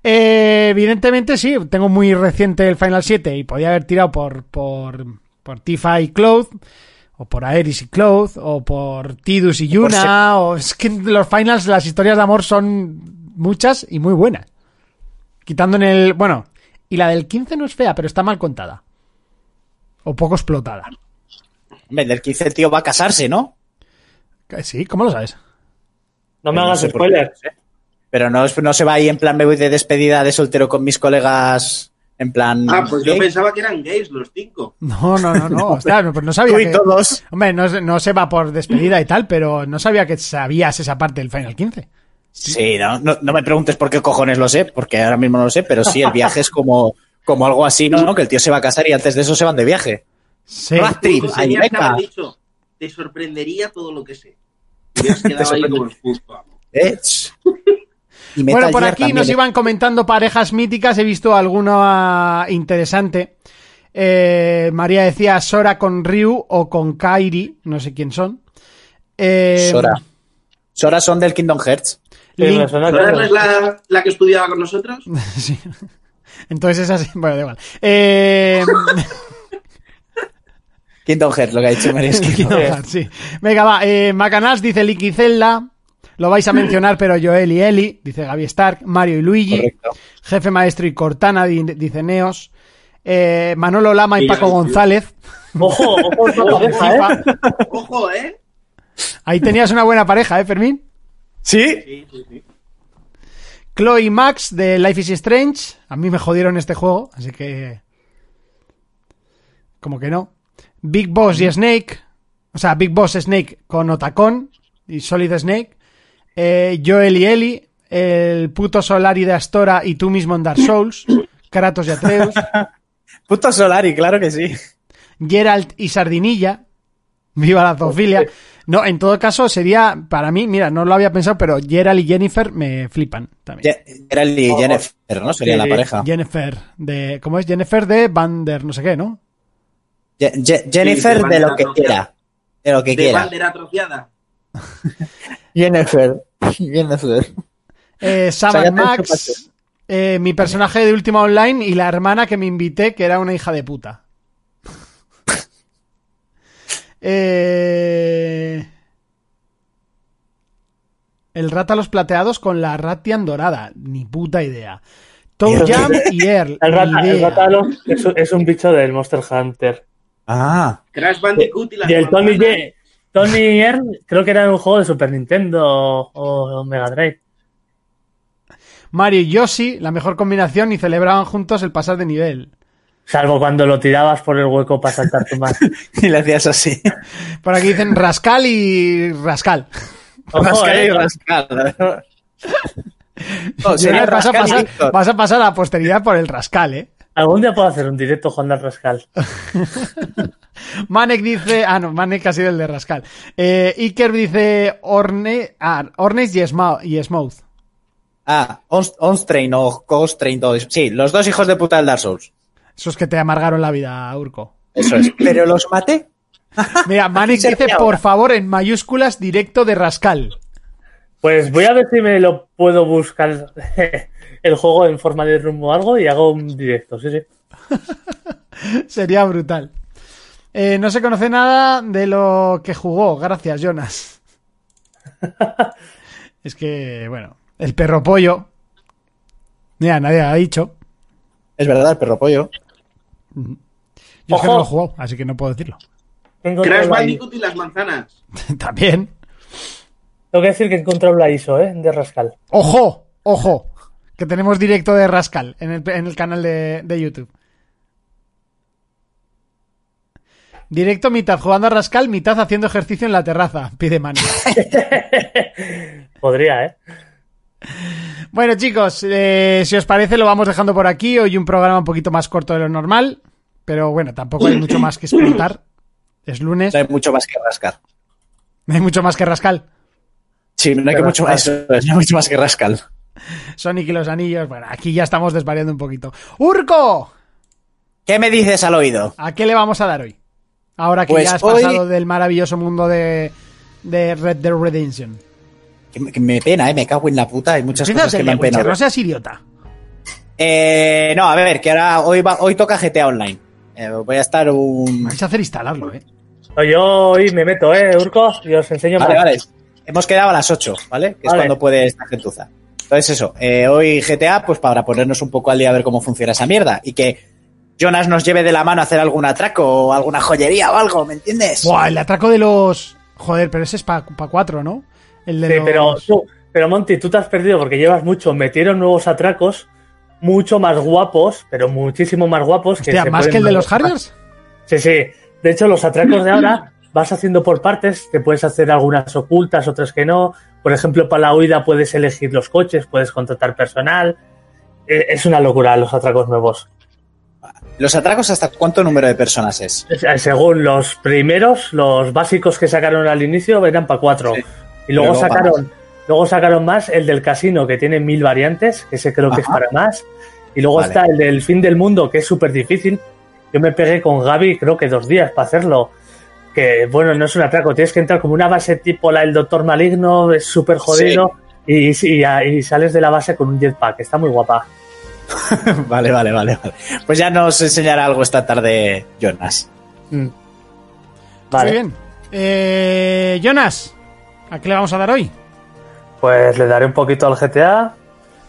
E: Eh, evidentemente sí, tengo muy reciente el Final 7 y podía haber tirado por, por, por Tifa y Cloud, o por Aeris y Cloud, o por Tidus y Yuna, o es que los Finals, las historias de amor son muchas y muy buenas. Quitando en el, bueno, y la del 15 no es fea, pero está mal contada. O poco explotada.
G: Hombre, del 15 el tío va a casarse, ¿no?
E: Sí, ¿cómo lo sabes?
F: No me
G: No
F: hagas
G: sé por qué,
F: spoiler.
G: no sé. Pero no, no se va ahí en plan, me voy de despedida de soltero con mis colegas, en plan...
H: Ah, pues yo pensaba que eran gays los cinco.
E: No, no, no, no. Hostia, no, pues no sabía
G: Tú y
E: que-
G: todos.
E: Hombre, no, no se va por despedida y tal, pero no sabía que sabías esa parte del Final 15.
G: Sí, no, no, no me preguntes por qué cojones lo sé, porque ahora mismo no lo sé, pero sí, el viaje es como, como algo así, ¿no? Que el tío se va a casar y antes de eso se van de viaje.
E: Sí.
G: Trip,
H: dicho, te sorprendería todo lo que sé. Quedado ahí como.
G: ¿eh? Y
E: Bueno, por aquí
G: también,
E: nos iban comentando parejas míticas. He visto alguna interesante. Eh, María decía Sora con Ryu o con Kairi. No sé quién son. Eh,
G: Sora. Sora son del Kingdom Hearts.
E: Link-
F: me suena que-
H: ¿Sora no es la, la que estudiaba con nosotros?
E: Sí. Entonces es así. Bueno, da igual. Eh,
G: Kingdom Hearts, lo que ha dicho María.
E: Kingdom Hearts, sí. Venga, va. Eh, dice Licky Zelda. Lo vais a mencionar, pero Joel y Eli. Dice Gaby Stark. Mario y Luigi.
G: Correcto.
E: Jefe Maestro y Cortana, di- dice Neos. Eh, Manolo Lama y Paco. González.
F: Ojo, ojo,
E: FIFA.
F: ¿eh?
H: Ojo, ¿eh?
E: Ahí tenías una buena pareja, ¿eh, Fermín?
G: ¿Sí?
H: Sí, sí, sí.
E: Chloe y Max de Life is Strange. A mí me jodieron este juego, así que. Como que no. Big Boss y Snake. O sea, Big Boss Snake con Otacon y Solid Snake. Eh, Joel y Eli. El puto Solari de Astora y tú mismo en Dark Souls. Kratos y Atreus.
G: Puto Solari, claro que sí.
E: Geralt y Sardinilla. Viva la zoofilia. No, en todo caso sería, para mí, mira, no lo había pensado, pero Geralt y Jennifer me flipan también.
G: Ye- Era el y Jennifer, ¿no? Sería la pareja.
E: Jennifer de, ¿cómo es? Jennifer de Bander, no sé qué, ¿no?
G: Ye- Ye- Jennifer
H: Sí, de
G: de lo que quiera. De lo que
H: De
G: quiera.
H: bandera troceada.
G: Jennifer. Jennifer.
E: Eh,
G: hecho
E: Max, eh, mi personaje de Última Online y la hermana que me invité, que era una hija de puta. Eh, El rata los plateados con la Ratian dorada. Ni puta idea. Toe Jam y Earl.
F: El rata, el ratalo es, un- es un bicho del Monster Hunter.
G: Ah.
H: Crash Bandicoot y la
F: Y el Tony, Ye- Tony Earl creo que era un juego de Super Nintendo o, o Mega Drive.
E: Mario y Yoshi, la mejor combinación y celebraban juntos el pasar de nivel.
F: Salvo cuando lo tirabas por el hueco para saltar tu más.
G: Y le hacías así.
E: Por aquí dicen Rascal y Rascal.
F: Ojo,
G: Rascal y rascal. No, sería
E: vas, a pasar, vas a pasar a la posteridad por el Rascal, ¿eh?
F: Algún día puedo hacer un directo jugando al Rascal.
E: Manek dice. Ah, no, Manek ha sido el de Rascal. Eh, Iker dice Orne, ah, Ornes y, Smo- y Smouth.
G: Ah, Ons- Onstrain o eso. Sí, los dos hijos de puta del Dark Souls.
E: Esos que te amargaron la vida, Urco.
G: Eso es. Pero los maté.
E: Mira,
G: Se
E: dice, por favor, en mayúsculas, directo de Rascal.
F: Pues voy a ver si me lo puedo buscar el juego en forma de rumbo o algo y hago un directo, sí, sí.
E: Sería brutal. Eh, no se conoce nada de lo que jugó. Gracias, Jonas. es que, bueno, el perro pollo. Mira, nadie ha dicho.
G: Es verdad, el perro pollo.
E: Yo es que no lo he jugado, así que no puedo decirlo.
F: Tengo
H: Crash Bandicoot y las manzanas.
E: También.
F: Tengo que decir que he encontrado la ISO, ¿eh? De Rascal.
E: ¡Ojo! ¡Ojo! Que tenemos directo de Rascal en el, en el canal de, de YouTube. Directo mitad jugando a Rascal, mitad haciendo ejercicio en la terraza. Pide mano.
F: Podría, ¿eh?
E: Bueno, chicos, eh, si os parece, lo vamos dejando por aquí. Hoy un programa un poquito más corto de lo normal. Pero bueno, tampoco hay mucho más que explotar. Es lunes.
G: No hay mucho más que rascar.
E: No hay mucho más que Rascal.
G: Sí, no hay, que mucho, no hay mucho más que rascal.
E: Sonic y los anillos. Bueno, aquí ya estamos desvariando un poquito. ¡Urco!
G: ¿Qué me dices al oído?
E: ¿A qué le vamos a dar hoy? Ahora que
G: Pues
E: ya has
G: hoy-
E: pasado del maravilloso mundo de, de Red Dead Redemption.
G: Que, me- que me pena, ¿eh? Me cago en la puta. Hay muchas cosas que me han penado.
E: no seas idiota.
G: Eh, no, a ver, que ahora hoy, va- hoy toca GTA Online. Eh, voy a estar un...
E: Vais a hacer instalarlo, ¿eh?
F: No, Yo hoy me meto, ¿eh, Urco? Y os enseño
G: Vale,
F: más.
G: vale. Hemos quedado a las 8, ¿vale? Que es cuando puede esta gentuza. Entonces eso, eh, hoy GTA, pues para ponernos un poco al día a ver cómo funciona esa mierda. Y que Jonas nos lleve de la mano a hacer algún atraco o alguna joyería o algo, ¿me entiendes?
E: Buah, el atraco de los... Joder, pero ese es para cuatro, ¿no? El de
F: Sí,
E: los...
F: pero, tú- pero Monty, tú te has perdido porque llevas mucho. Metieron nuevos atracos mucho más guapos, pero muchísimo más guapos.
E: Hostia,
F: se
E: ¿más que el de los. Harriers?
F: Sí, sí. De hecho, los atracos de ahora vas haciendo por partes, te puedes hacer algunas ocultas, otras que no. Por ejemplo, para la huida puedes elegir los coches, puedes contratar personal. Eh, Es una locura los atracos nuevos.
G: Los atracos, ¿hasta cuánto número de personas es?
F: Eh, Según los primeros, los básicos que sacaron al inicio eran para cuatro.
G: Sí.
F: Y luego sacaron, luego sacaron más el del casino, que tiene mil variantes, que ese creo que es para más. Y luego
G: Vale.
F: está el del fin del mundo, que es súper difícil. Yo me pegué con Gaby, creo que dos días para hacerlo. Que bueno, no es un atraco, tienes que entrar como una base tipo la del Doctor Maligno, es súper jodido. Y, y- y sales de la base con un jetpack, está muy guapa.
G: vale, vale, vale, vale. Pues ya nos enseñará algo esta tarde Jonas.
F: Mm. Vale,
E: Muy bien. Eh, Jonas, ¿a qué le vamos a dar hoy?
F: pues le daré un poquito al GTA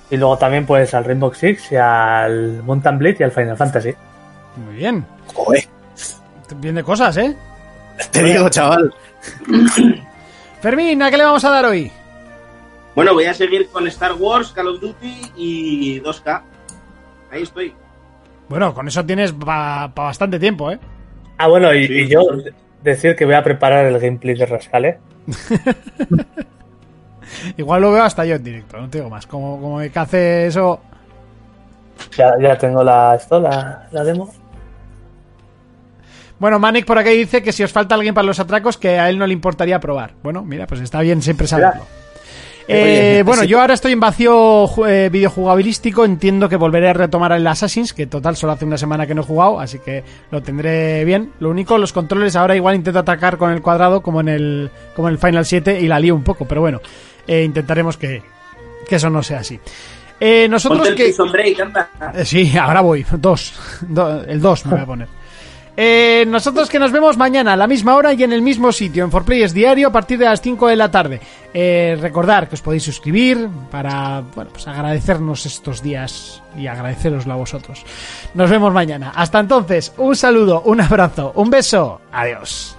F: y luego también pues al Rainbow Six y al Mountain Blade y al Final Fantasy.
E: Muy bien.
G: Joder,
E: Bien de cosas, ¿eh?
G: te digo, chaval.
E: Fermín, ¿a qué le vamos a dar hoy?
H: Bueno, voy a seguir con Star Wars, Call of Duty y 2K. Ahí estoy.
E: Bueno, con eso tienes para bastante tiempo, ¿eh?
F: Ah, bueno, y,
H: Sí,
F: y yo decir que voy a preparar el gameplay de Rascal, ¿eh?
E: Igual lo veo hasta yo en directo, no te digo más. Como, como que hace eso...
F: Ya, ya tengo la, esto, la, la demo.
E: Bueno, Manek por aquí dice que si os falta alguien para los atracos, que a él no le importaría probar. Bueno, mira, pues está bien siempre saberlo. Eh,
G: Oye,
E: bueno,
G: sí.
E: yo ahora estoy en vacío eh, videojugabilístico. Entiendo que volveré a retomar el Assassin's, que total solo hace una semana que no he jugado, así que lo tendré bien. Lo único, los controles ahora igual intento atacar con el cuadrado como en el, como en el Final 7 y la lío un poco, pero bueno, eh, intentaremos que, que eso no sea así. Eh, nosotros
H: Ponte el
E: que...
H: Prison Break, anda.
E: Eh, Sí, ahora voy. Dos. Do- el dos me voy a poner. Eh, nosotros que nos vemos mañana a la misma hora y en el mismo sitio, en Forplayers Diario, a partir de las 5 de la tarde. Eh, recordar que os podéis suscribir para bueno, pues agradecernos estos días y agradeceroslo a vosotros. Nos vemos mañana. Hasta entonces, un saludo, un abrazo, un beso. Adiós.